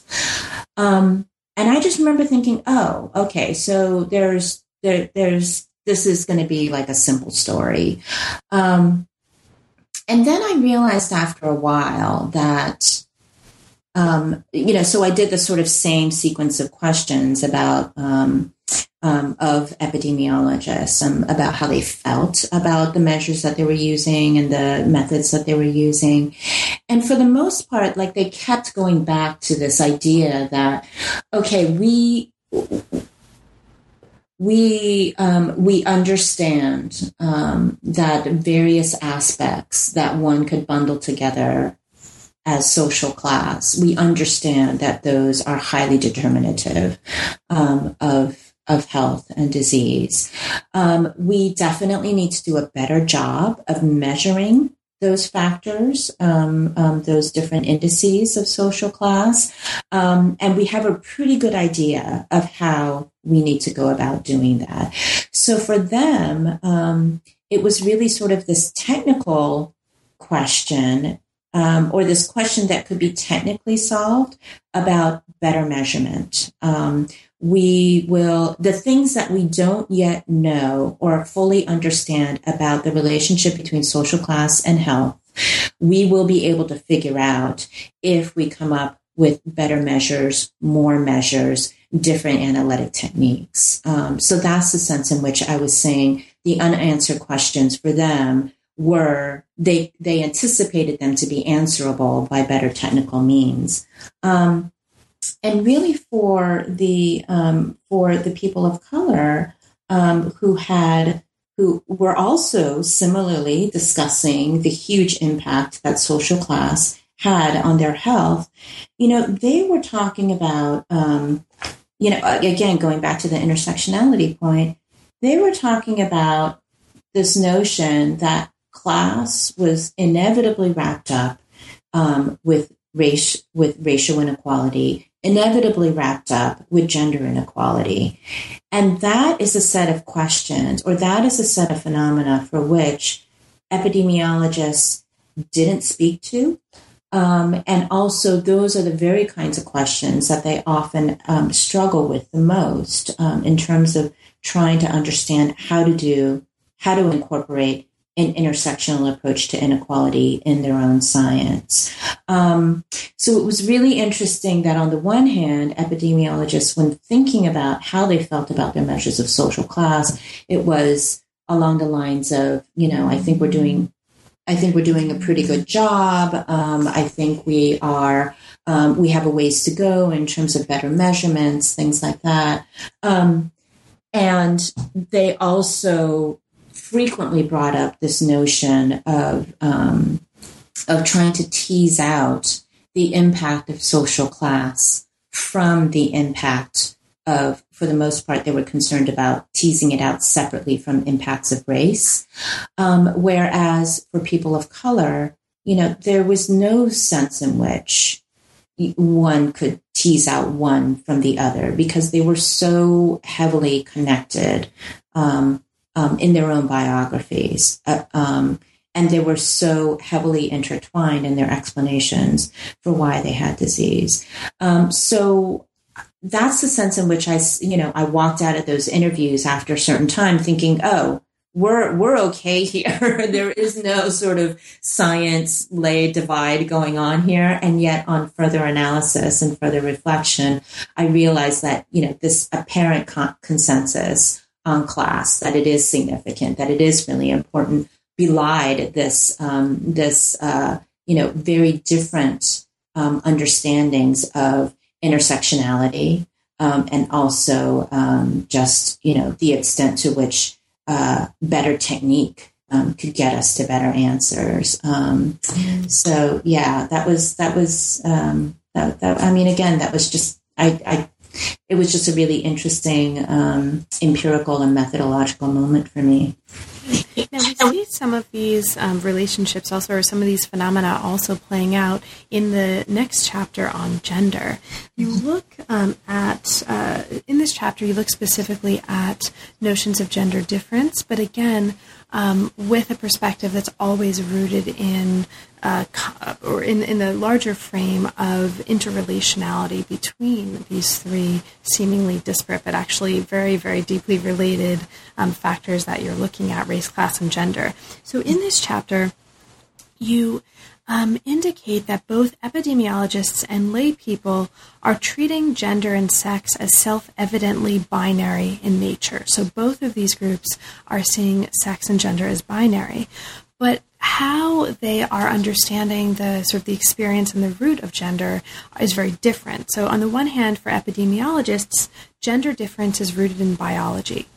Um, and I just remember thinking, oh, okay, so there's there, there's this is going to be like a simple story. Um, and then I realized after a while that, um, you know, so I did the sort of same sequence of questions about, um, um, of epidemiologists um, about how they felt about the measures that they were using and the methods that they were using. And for the most part, like they kept going back to this idea that, okay, we, we um, we understand um, that various aspects that one could bundle together as social class. We understand that those are highly determinative um, of of health and disease. Um, we definitely need to do a better job of measuring those factors, um, um, those different indices of social class. Um, and we have a pretty good idea of how we need to go about doing that. So for them, um, it was really sort of this technical question um, or this question that could be technically solved about better measurement. We will, the things that we don't yet know or fully understand about the relationship between social class and health, we will be able to figure out if we come up with better measures, more measures, different analytic techniques. Um, so that's the sense in which I was saying the unanswered questions for them were they they anticipated them to be answerable by better technical means. Um, and really for the um, for the people of color um, who had who were also similarly discussing the huge impact that social class had on their health. You know, they were talking about, um, you know, again going back to the intersectionality point, they were talking about this notion that class was inevitably wrapped up um, with race with racial inequality inevitably wrapped up with gender inequality. And that is a set of questions, or that is a set of phenomena for which epidemiologists didn't speak to. Um, and also, those are the very kinds of questions that they often um, struggle with the most um, in terms of trying to understand how to do, how to incorporate an intersectional approach to inequality in their own science. Um, so it was really interesting that, on the one hand, epidemiologists, when thinking about how they felt about their measures of social class, it was along the lines of, you know, I think we're doing. I think we're doing a pretty good job. Um, I think we are, um, we have a ways to go in terms of better measurements, things like that. Um, and they also frequently brought up this notion of um, of trying to tease out the impact of social class from the impact of, for the most part, they were concerned about teasing it out separately from impacts of race. Um, whereas for people of color, you know, there was no sense in which one could tease out one from the other because they were so heavily connected. Um, um, in their own biographies. Uh, um, and they were so heavily intertwined in their explanations for why they had disease. Um, so that's the sense in which I, you know, I walked out of those interviews after a certain time thinking, oh, we're we're okay *laughs* here. there is no sort of science lay divide going on here, and yet on further analysis and further reflection, I realized that you know this apparent con- consensus on class, that it is significant, that it is really important, belied this um, this uh, you know very different um, understandings of intersectionality um, and also um, just you know the extent to which uh, better technique um, could get us to better answers. Um, so yeah, that was that was that, that, I mean again that was just I, I it was just a really interesting um, empirical and methodological moment for me. Now we see some of these um, relationships also, or some of these phenomena also playing out in the next chapter on gender. You look um, at uh, in this chapter, you look specifically at notions of gender difference, but again, um, with a perspective that's always rooted in uh, or in, in the larger frame of interrelationality between these three seemingly disparate but actually very, very deeply related um, factors that you're looking at race, class, and gender. So in this chapter, you um, indicate that both epidemiologists and lay people are treating gender and sex as self evidently binary in nature. So both of these groups are seeing sex and gender as binary. But how they are understanding the sort of the experience and the root of gender is very different. So on the one hand, for epidemiologists, gender difference is rooted in biology.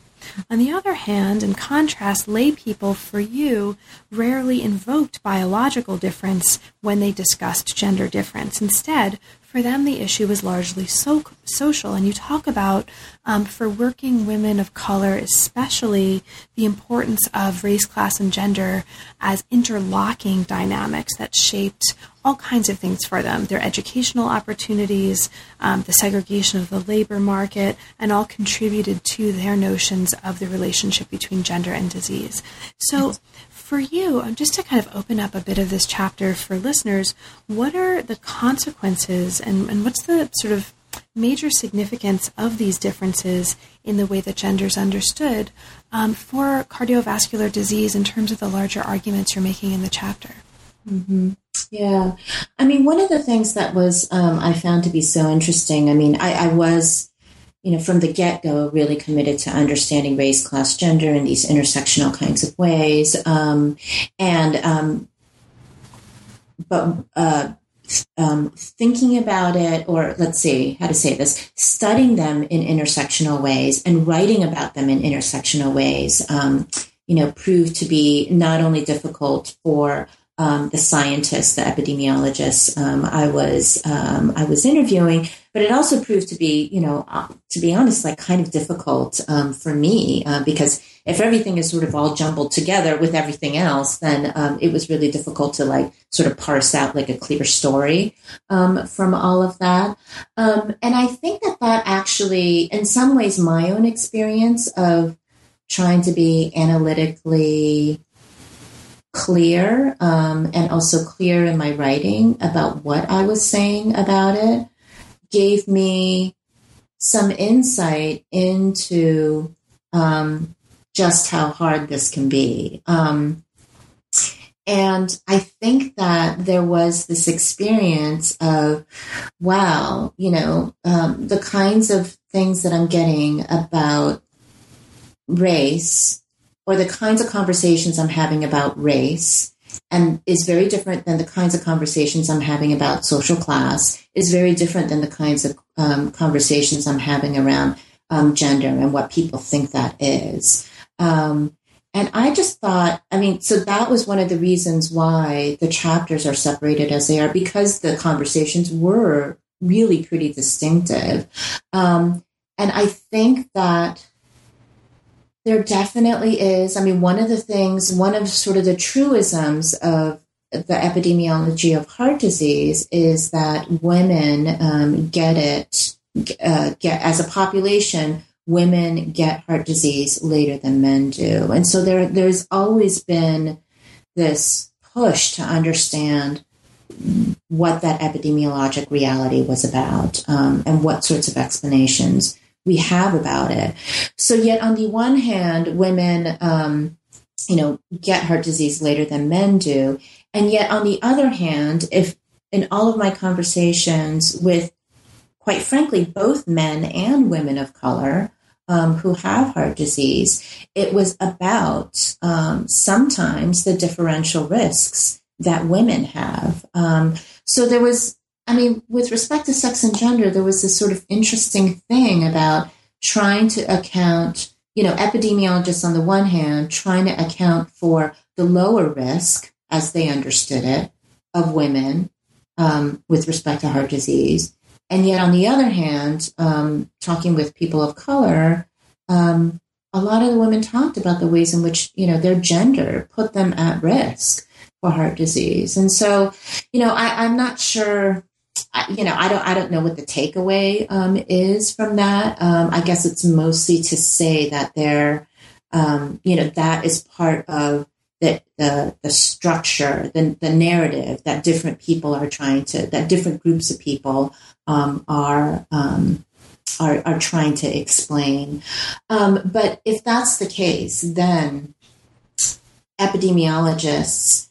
On the other hand, in contrast, lay people for you rarely invoked biological difference when they discussed gender difference. Instead, for them, the issue is largely so- social. And you talk about, um, for working women of color, especially the importance of race, class, and gender as interlocking dynamics that shaped all kinds of things for them their educational opportunities, um, the segregation of the labor market, and all contributed to their notions of the relationship between gender and disease. So, for you, um, just to kind of open up a bit of this chapter for listeners, what are the consequences and, and what's the sort of major significance of these differences in the way that gender is understood um, for cardiovascular disease in terms of the larger arguments you're making in the chapter? Mm-hmm. Yeah. I mean, one of the things that was um, I found to be so interesting, I mean, I, I was you know, from the get go, really committed to understanding race, class, gender in these intersectional kinds of ways. Um, and, um, but uh, um, thinking about it, or let's see how to say this, studying them in intersectional ways and writing about them in intersectional ways, um, you know, proved to be not only difficult for um, the scientists, the epidemiologists um, I was I was interviewing, but it also proved to be, you know, uh, to be honest, like kind of difficult um, for me uh, because if everything is sort of all jumbled together with everything else, then um, it was really difficult to like sort of parse out like a clear story um, from all of that. and I think that that actually, in some ways, my own experience of trying to be analytically clear um, and also clear in my writing about what I was saying about it gave me some insight into um, just how hard this can be. Um, and I think that there was this experience of, wow, you know, um, the kinds of things that I'm getting about race or the kinds of conversations I'm having about race and is very different than the kinds of conversations I'm having about social class, is very different than the kinds of um, conversations I'm having around um, gender and what people think that is. Um, and I just thought, I mean, so that was one of the reasons why the chapters are separated as they are, because the conversations were really pretty distinctive. Um, and I think that there definitely is. I mean, one of the things, one of sort of the truisms of the epidemiology of heart disease is that women um, get it, uh, get as a population, women get heart disease later than men do, and so there there's always been this push to understand what that epidemiologic reality was about um, and what sorts of explanations we have about it. So yet on the one hand, women, um, you know, get heart disease later than men do. And yet on the other hand, if in all of my conversations with, quite frankly, both men and women of color, um, who have heart disease, it was about um, sometimes the differential risks that women have. Um, so there was I mean, with respect to sex and gender, there was this sort of interesting thing about trying to account, you know, epidemiologists on the one hand, trying to account for the lower risk, as they understood it, of women um, with respect to heart disease. And yet, on the other hand, um, talking with people of color, um, a lot of the women talked about the ways in which, you know, their gender put them at risk for heart disease. And so, you know, I, I'm not sure you know, I don't, I don't know what the takeaway um, is from that. Um, I guess it's mostly to say that there, um, you know, that is part of the the, the structure, the, the narrative that different people are trying to, that different groups of people um, are. Um, are, are trying to explain. Um, but if that's the case, then epidemiologists,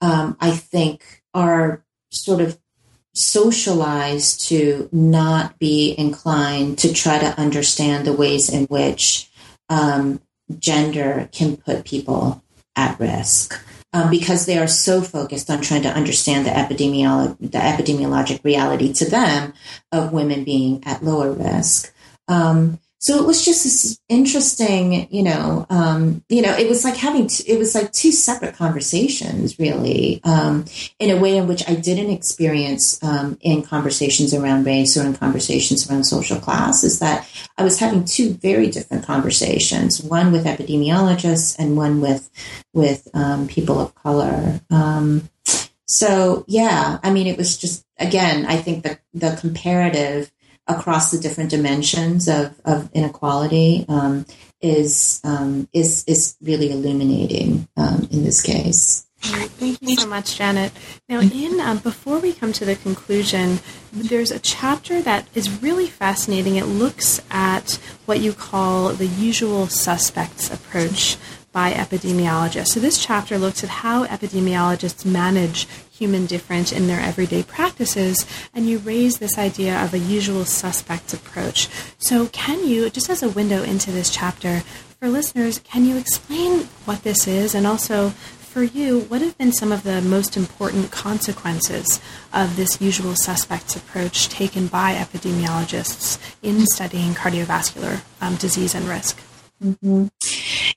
I think, are sort of socialized to not be inclined to try to understand the ways in which um, gender can put people at risk. Um, because they are so focused on trying to understand the, the epidemiologic reality to them of women being at lower risk. Um, so it was just this interesting, you know, um, you know, it was like having, t- it was like two separate conversations, really, um, in a way in which I didn't experience um, in conversations around race or in conversations around social class. Is that I was having two very different conversations, one with epidemiologists and one with with um, people of color. Um, so yeah, I mean, it was just again, I think the the comparative across the different dimensions of, of inequality um, is um, is is really illuminating um, in this case. Thank you so much, Janet. Now, in um, before we come to the conclusion, there's a chapter that is really fascinating. It looks at what you call the usual suspects approach by epidemiologists. So this chapter looks at how epidemiologists manage human difference in their everyday practices, and you raise this idea of a usual suspects approach. So, can you, just as a window into this chapter, for listeners, can you explain what this is and also for you, what have been some of the most important consequences of this usual suspects approach taken by epidemiologists in studying cardiovascular um, disease and risk? Mm-hmm.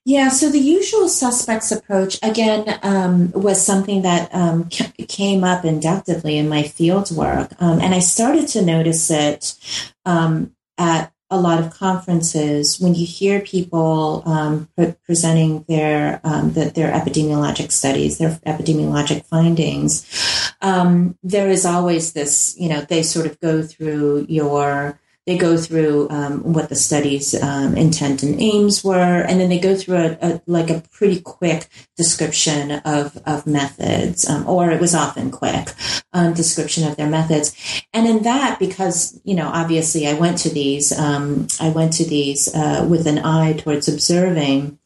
Yeah, so the usual suspects approach, again, um, was something that um, c- came up inductively in my field work. Um, and I started to notice it um, at a lot of conferences when you hear people um, pre- presenting their, um, the, their epidemiologic studies, their epidemiologic findings. there is always this, you know, they sort of go through your they go through um, what the study's um, intent and aims were, and then they go through a, a like a pretty quick description of of methods, um, or it was often quick um, description of their methods. And in that, because you know, obviously, I went to these, um, I went to these uh, with an eye towards observing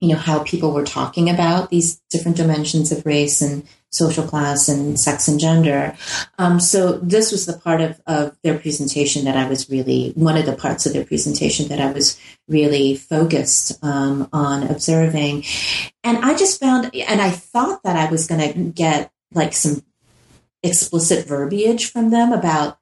you know how people were talking about these different dimensions of race and social class and sex and gender. Um, so this was the part of, of their presentation that I was really one of the parts of their presentation that I was really focused um, on observing, and I just found and I thought that I was going to get like some explicit verbiage from them about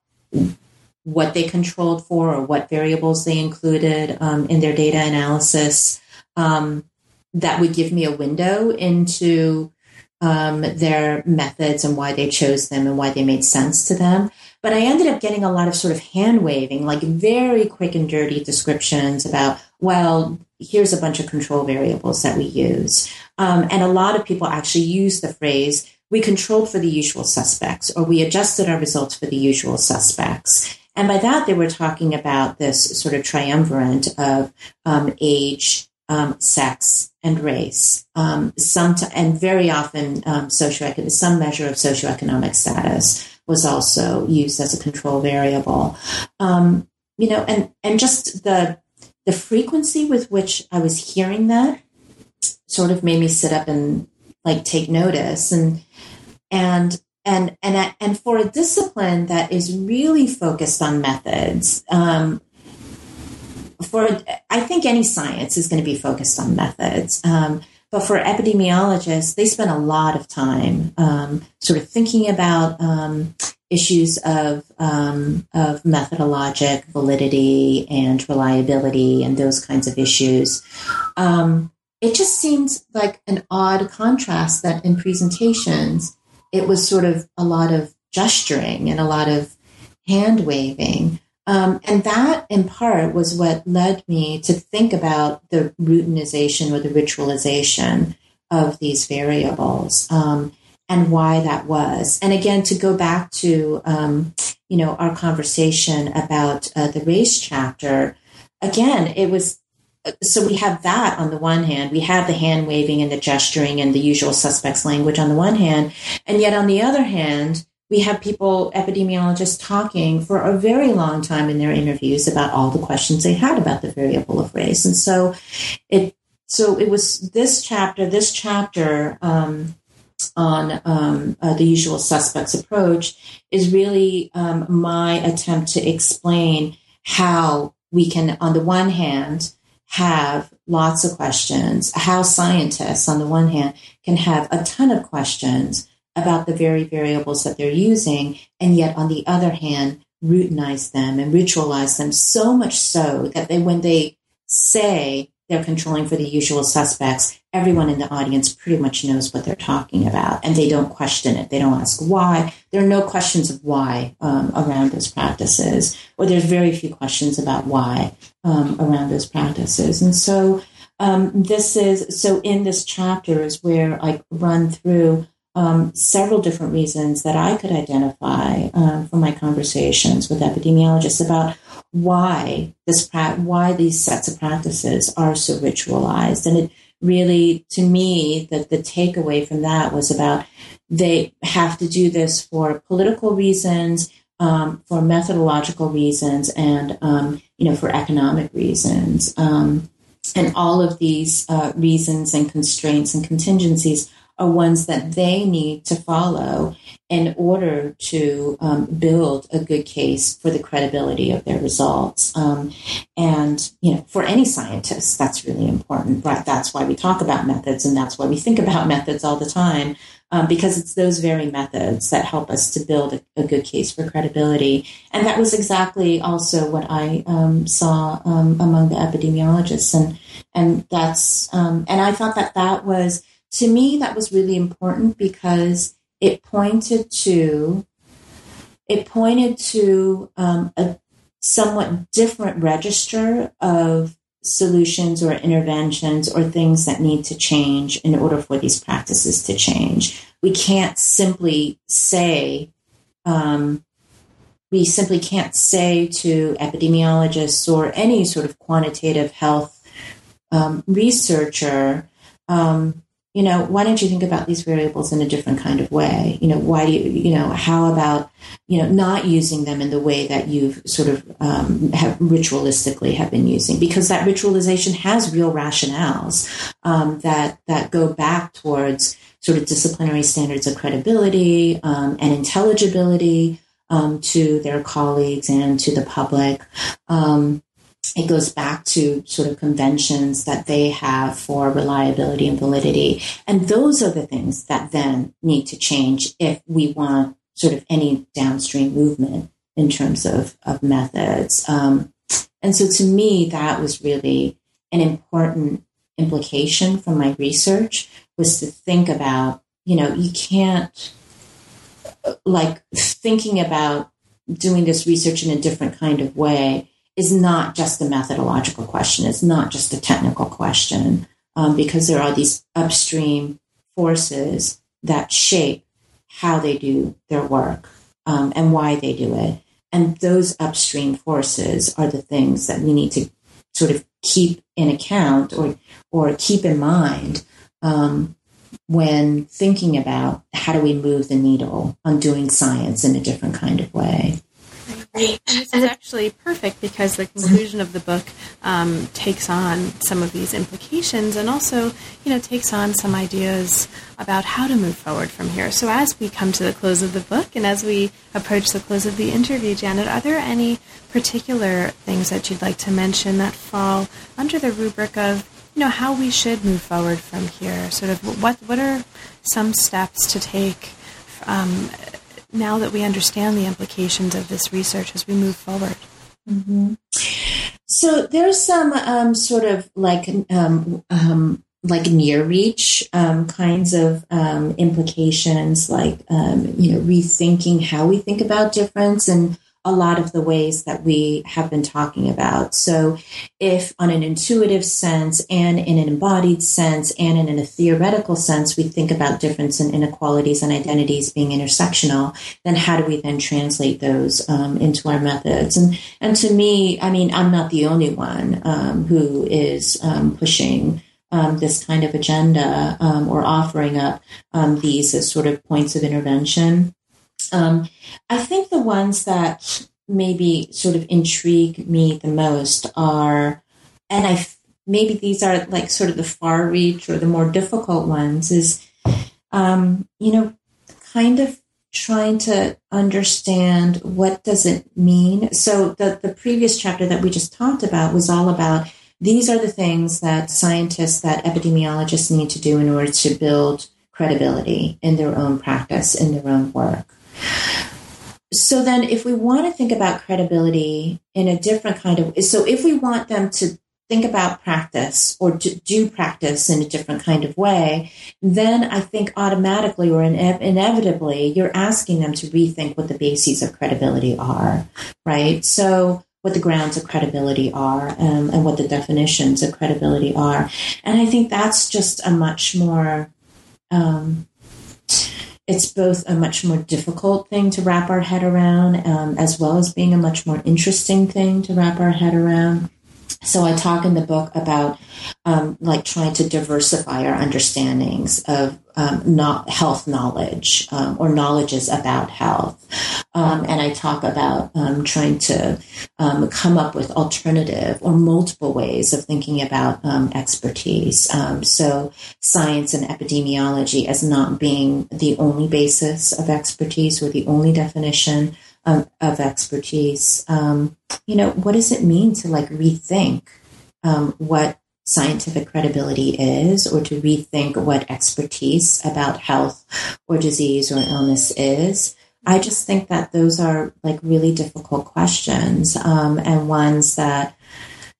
what they controlled for or what variables they included um, in their data analysis. Um, that would give me a window into um, their methods and why they chose them and why they made sense to them. But I ended up getting a lot of sort of hand waving, like very quick and dirty descriptions about, well, here's a bunch of control variables that we use. Um, and a lot of people actually use the phrase, we controlled for the usual suspects, or we adjusted our results for the usual suspects. And by that, they were talking about this sort of triumvirate of um, age, um, sex and race, um, some t- and very often um, some measure of socioeconomic status was also used as a control variable. Um, you know, and and just the the frequency with which I was hearing that sort of made me sit up and like take notice and and and and and for a discipline that is really focused on methods um, for I think any science is going to be focused on methods. Um, but for epidemiologists, they spend a lot of time um, sort of thinking about um, issues of um, of methodologic validity and reliability and those kinds of issues. Um, it just seems like an odd contrast that in presentations it was sort of a lot of gesturing and a lot of hand waving um, and that, in part, was what led me to think about the routinization or the ritualization of these variables um, and why that was. And again, to go back to um, you know our conversation about uh, the race chapter, again, it was. So we have that on the one hand, we have the hand waving and the gesturing and the usual suspects language on the one hand, and yet on the other hand, we have people, epidemiologists, talking for a very long time in their interviews about all the questions they had about the variable of race. And so it, so it was this chapter, this chapter, um, on um, uh, the usual suspects approach is really um, my attempt to explain how we can, on the one hand, have lots of questions, how scientists, on the one hand, can have a ton of questions about the very variables that they're using, and yet on the other hand, routinize them and ritualize them so much so that they, when they say they're controlling for the usual suspects, everyone in the audience pretty much knows what they're talking about, and they don't question it. They don't ask why. There are no questions of why um, around those practices, or there's very few questions about why um, around those practices, and so. Um, this is so in this chapter is where I run through um, several different reasons that I could identify uh, from my conversations with epidemiologists about why this pra- why these sets of practices are so ritualized, and it really, to me, that the takeaway from that was about they have to do this for political reasons, um, for methodological reasons, and um, you know for economic reasons. Um, and all of these uh, reasons and constraints and contingencies are ones that they need to follow in order to um, build a good case for the credibility of their results. Um, and, you know, for any scientist, that's really important. Right? That's why we talk about methods and that's why we think about methods all the time. Um, because it's those very methods that help us to build a, a, good case for credibility. And that was exactly also what I um, saw um, among the epidemiologists. And, and that's, um, and I thought that that was, to me, that was really important because it pointed to it pointed to um, a somewhat different register of solutions or interventions or things that need to change in order for these practices to change. We can't simply say, um, we simply can't say to epidemiologists or any sort of quantitative health um, researcher, um, you know, why don't you think about these variables in a different kind of way? You know, why do you, you know, how about, you know, not using them in the way that you've sort of um, have ritualistically have been using? Because that ritualization has real rationales um, that that go back towards sort of disciplinary standards of credibility um, and intelligibility um, to their colleagues and to the public. Um, it goes back to sort of conventions that they have for reliability and validity. And those are the things that then need to change if we want sort of any downstream movement in terms of, of methods. Um, and so to me, that was really an important implication from my research was to think about, you know, you can't like thinking about doing this research in a different kind of way is not just a methodological question. It's not just a technical question um, because there are these upstream forces that shape how they do their work um, and why they do it. And those upstream forces are the things that we need to sort of keep in account or or keep in mind um, when thinking about how do we move the needle on doing science in a different kind of way. And this is actually perfect because the conclusion of the book um, takes on some of these implications and also, you know, takes on some ideas about how to move forward from here. So as we come to the close of the book and as we approach the close of the interview, Janet, are there any particular things that you'd like to mention that fall under the rubric of, you know, how we should move forward from here? Sort of what what are some steps to take um, now that we understand the implications of this research as we move forward? Mm-hmm. So there's some um, sort of like um, um, like near reach um, kinds of um, implications, like um, you know rethinking how we think about difference and a lot of the ways that we have been talking about. So, if on an intuitive sense and in an embodied sense and in a theoretical sense, we think about difference and inequalities and identities being intersectional, then how do we then translate those um, into our methods? And and to me, I mean, I'm not the only one um, who is um, pushing. Um, this kind of agenda um, or offering up um, these as sort of points of intervention. Um, I think the ones that maybe sort of intrigue me the most are, and I maybe these are like sort of the far reach or the more difficult ones, is um, you know, kind of trying to understand what does it mean. So the the previous chapter that we just talked about was all about these are the things that scientists, that epidemiologists need to do in order to build credibility in their own practice, in their own work. So then, if we want to think about credibility in a different kind of, so if we want them to think about practice or do practice in a different kind of way, then I think automatically or ine- inevitably you're asking them to rethink what the bases of credibility are, right? So what the grounds of credibility are um, and what the definitions of credibility are. And I think that's just a much more um, it's both a much more difficult thing to wrap our head around, um, as well as being a much more interesting thing to wrap our head around. so I talk in the book about um, like trying to diversify our understandings of um, not health knowledge um, or knowledges about health, um, and I talk about um, trying to um, come up with alternative or multiple ways of thinking about expertise. so science and epidemiology as not being the only basis of expertise or the only definition of, of expertise. Um, you know, what does it mean to like rethink um, what scientific credibility is, or to rethink what expertise about health or disease or illness is? I just think that those are like really difficult questions um, and ones that,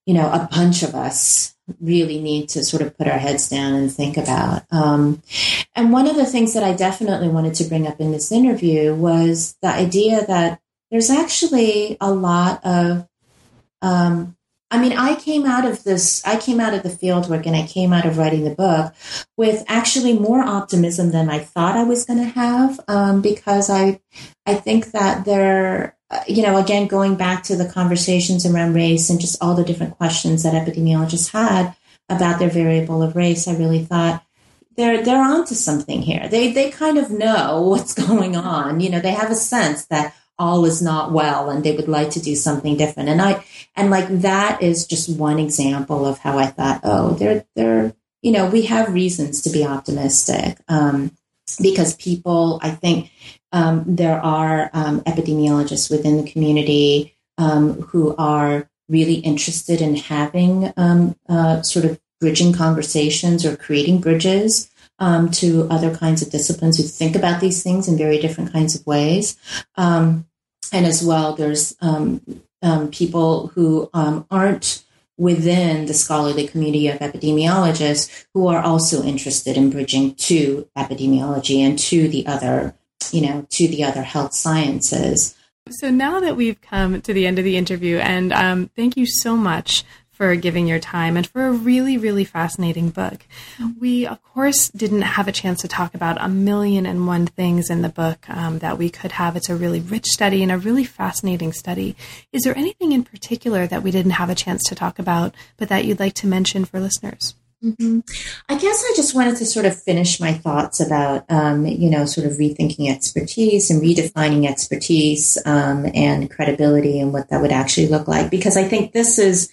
you know, a bunch of us really need to sort of put our heads down and think about. Um, and one of the things that I definitely wanted to bring up in this interview was the idea that there's actually a lot of, um, I mean, I came out of this, I came out of the field work and I came out of writing the book with actually more optimism than I thought I was going to have, um, because I, I think that there, uh, you know, again, going back to the conversations around race and just all the different questions that epidemiologists had about their variable of race, I really thought they're they're onto something here. They they kind of know *laughs* what's going on. You know, they have a sense that all is not well and they would like to do something different. And I and like that is just one example of how I thought, oh, they're they're you know, we have reasons to be optimistic. Um, because people, I think um, there are um, epidemiologists within the community um, who are really interested in having um, uh, sort of bridging conversations or creating bridges um, to other kinds of disciplines who think about these things in very different kinds of ways. Um, and as well, there's um, um, people who um, aren't within the scholarly community of epidemiologists who are also interested in bridging to epidemiology and to the other, you know, to the other health sciences. So now that we've come to the end of the interview, and um, thank you so much for giving your time and for a really, really fascinating book. We, of course, didn't have a chance to talk about a million and one things in the book um, that we could have. It's a really rich study and a really fascinating study. Is there anything in particular that we didn't have a chance to talk about, but that you'd like to mention for listeners? Mm-hmm. I guess I just wanted to sort of finish my thoughts about, um, you know, sort of rethinking expertise and redefining expertise um, and credibility and what that would actually look like. Because I think this is,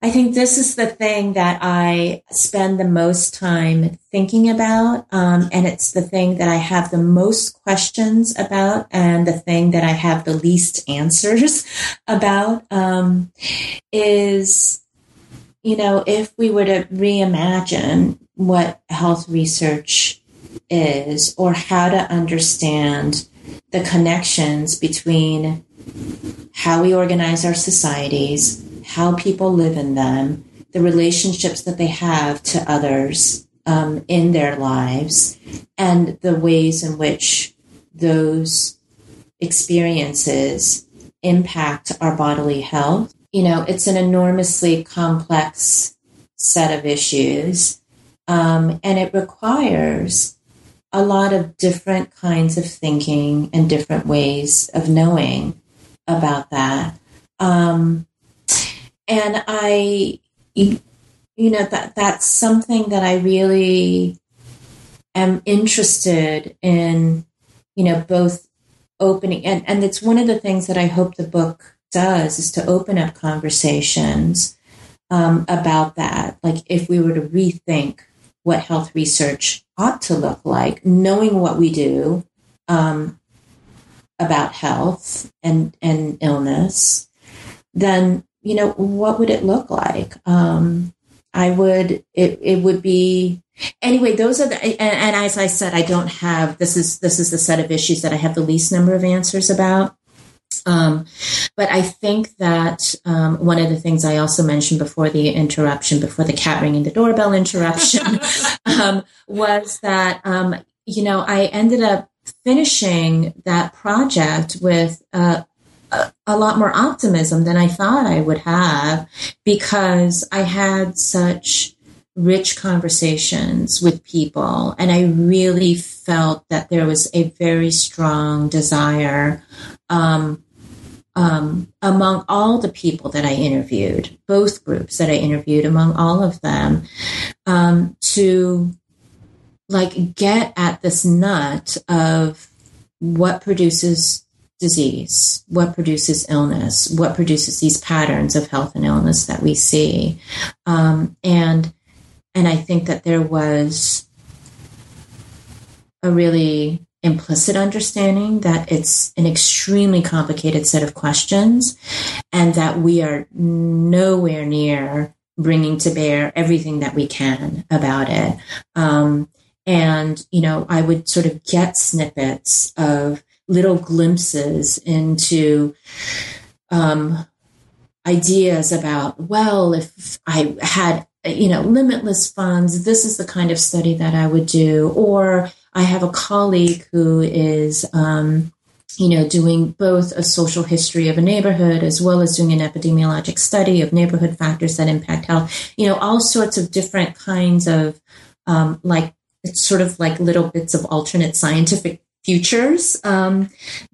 I think this is the thing that I spend the most time thinking about. Um, and it's the thing that I have the most questions about and the thing that I have the least answers *laughs* about um, is you know, if we were to reimagine what health research is or how to understand the connections between how we organize our societies, how people live in them, the relationships that they have to others um, in their lives, and the ways in which those experiences impact our bodily health you know, it's an enormously complex set of issues, um, and it requires a lot of different kinds of thinking and different ways of knowing about that. Um, and I, you, know, that that's something that I really am interested in, you know, both opening and, and it's one of the things that I hope the book does is to open up conversations um, about that. Like if we were to rethink what health research ought to look like, knowing what we do um, about health and, and illness, then, you know, what would it look like? Um, I would, it, it would be, anyway, those are the, and, and as I said, I don't have, this is, this is the set of issues that I have the least number of answers about. Um, but I think that um, one of the things I also mentioned before the interruption, before the cat ringing the doorbell interruption, *laughs* um, was that, um, you know, I ended up finishing that project with uh, a, a lot more optimism than I thought I would have because I had such rich conversations with people and I really felt that there was a very strong desire um, um, among all the people that I interviewed, both groups that I interviewed, among all of them, um, to like get at this nut of what produces disease, what produces illness, what produces these patterns of health and illness that we see, um, and and I think that there was a really implicit understanding that it's an extremely complicated set of questions and that we are nowhere near bringing to bear everything that we can about it. Um, and, you know, I would sort of get snippets of little glimpses into um, ideas about, well, if I had, you know, limitless funds, this is the kind of study that I would do. Or I have a colleague who is, um, you know, doing both a social history of a neighborhood as well as doing an epidemiologic study of neighborhood factors that impact health. You know, all sorts of different kinds of um, like it's sort of like little bits of alternate scientific futures um,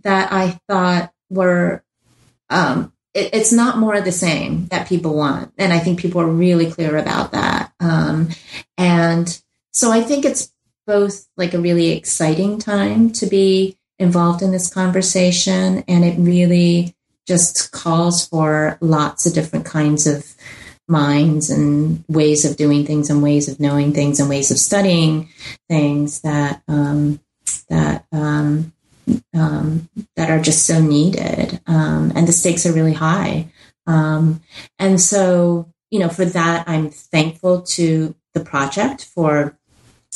that I thought were. Um, it, it's not more of the same that people want, and I think people are really clear about that. Um, and so I think it's both like a really exciting time to be involved in this conversation and it really just calls for lots of different kinds of minds and ways of doing things and ways of knowing things and ways of studying things that um, that um, um, that are just so needed. Um, and the stakes are really high. Um, and so you know for that i'm thankful to the project for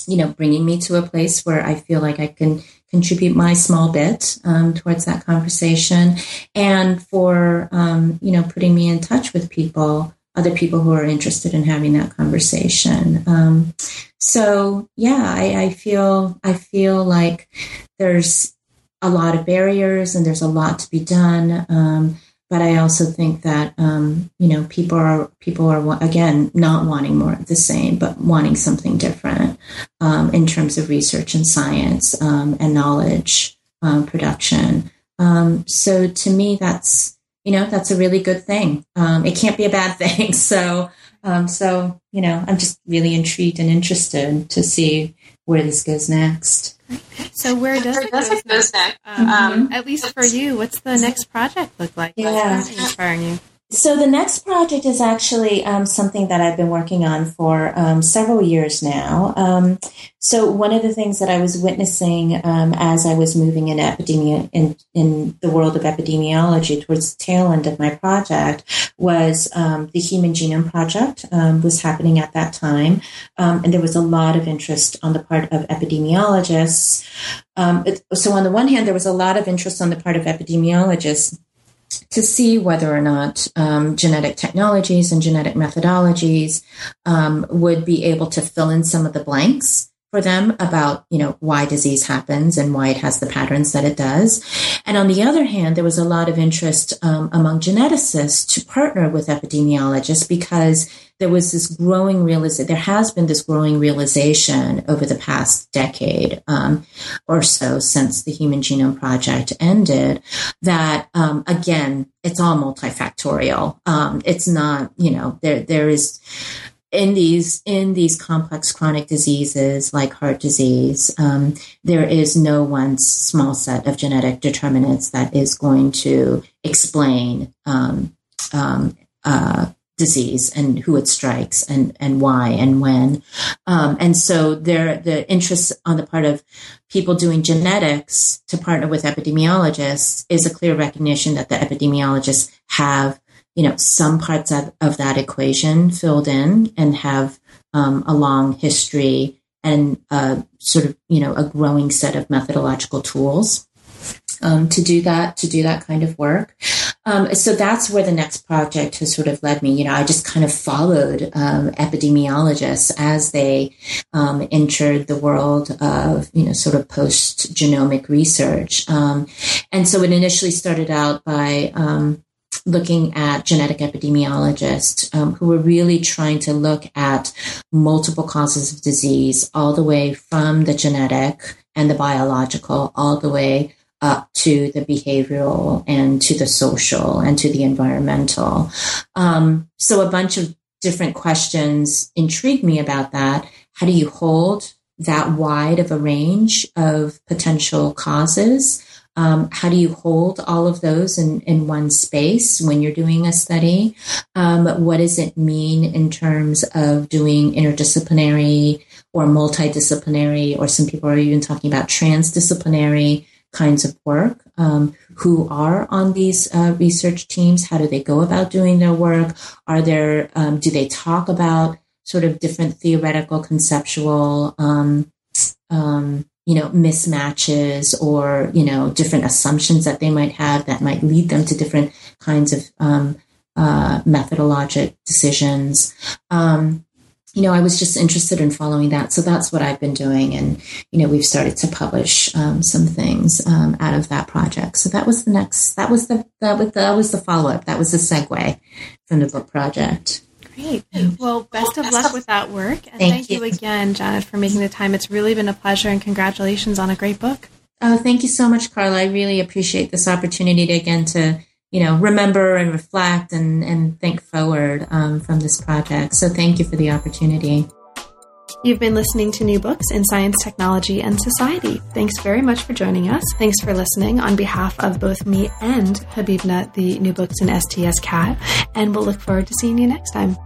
you know, bringing me to a place where I feel like I can contribute my small bit um, towards that conversation, and for um, you know, putting me in touch with people, other people who are interested in having that conversation. Um, so yeah, I, I feel I feel like there's a lot of barriers and there's a lot to be done. Um, but I also think that um, you know people are people are again not wanting more of the same, but wanting something different um, in terms of research and science um, and knowledge um, production. Um, so to me, that's you know that's a really good thing. Um, it can't be a bad *laughs* thing. So so you know I'm just really intrigued and interested to see where this goes next. So where does it, does it go next? Um, mm-hmm. At least for you, what's the next project look like? Yeah. What's inspiring you? So the next project is actually um, something that I've been working on for um, several years now. Um, so one of the things that I was witnessing um, as I was moving in epidemi- in, in the world of epidemiology towards the tail end of my project was um, the Human Genome Project um, was happening at that time, and there was a lot of interest on the part of epidemiologists. It, so on the one hand, there was a lot of interest on the part of epidemiologists to see whether or not um, genetic technologies and genetic methodologies um, would be able to fill in some of the blanks for them about you know why disease happens and why it has the patterns that it does. And on the other hand there was a lot of interest um, among geneticists to partner with epidemiologists because there was this growing realization there has been this growing realization over the past decade um, or so since the human genome project ended that um, again it's all multifactorial. Um, it's not you know there there is in these in these complex chronic diseases like heart disease, um, there is no one small set of genetic determinants that is going to explain um, um, uh, disease and who it strikes and and why and when. Um, and so there the interest on the part of people doing genetics to partner with epidemiologists is a clear recognition that the epidemiologists have you know, some parts of, of that equation filled in and have um, a long history and uh, sort of, you know, a growing set of methodological tools um, to do that, to do that kind of work. Um, so that's where the next project has sort of led me. You know, I just kind of followed um, epidemiologists as they um, entered the world of, you know, sort of post genomic research. Um, and so it initially started out by, um, looking at genetic epidemiologists um, who were really trying to look at multiple causes of disease, all the way from the genetic and the biological, all the way up to the behavioral and to the social and to the environmental. Um, so a bunch of different questions intrigue me about that. How do you hold that wide of a range of potential causes? Um, how do you hold all of those in, in one space when you're doing a study? Um, what does it mean in terms of doing interdisciplinary or multidisciplinary, or some people are even talking about transdisciplinary kinds of work? Um, who are on these uh, research teams? How do they go about doing their work? Are there, um, do they talk about sort of different theoretical, conceptual, um, um, you know, mismatches or, you know, different assumptions that they might have that might lead them to different kinds of um, uh, methodologic decisions. Um, you know, I was just interested in following that. So that's what I've been doing. And, you know, we've started to publish um, some things um, out of that project. So that was the next, that was the, that was the, that was the follow up. That was the segue from the book project. Great. Well, best of luck with that work. And thank, thank you. you. again, Janet, for making the time. It's really been a pleasure and congratulations on a great book. Oh, thank you so much, Carla. I really appreciate this opportunity to again to, you know, remember and reflect and, and think forward um, from this project. So thank you for the opportunity. You've been listening to New Books in Science, Technology, and Society. Thanks very much for joining us. Thanks for listening on behalf of both me and Habibna, the New Books in STS cat, and we'll look forward to seeing you next time.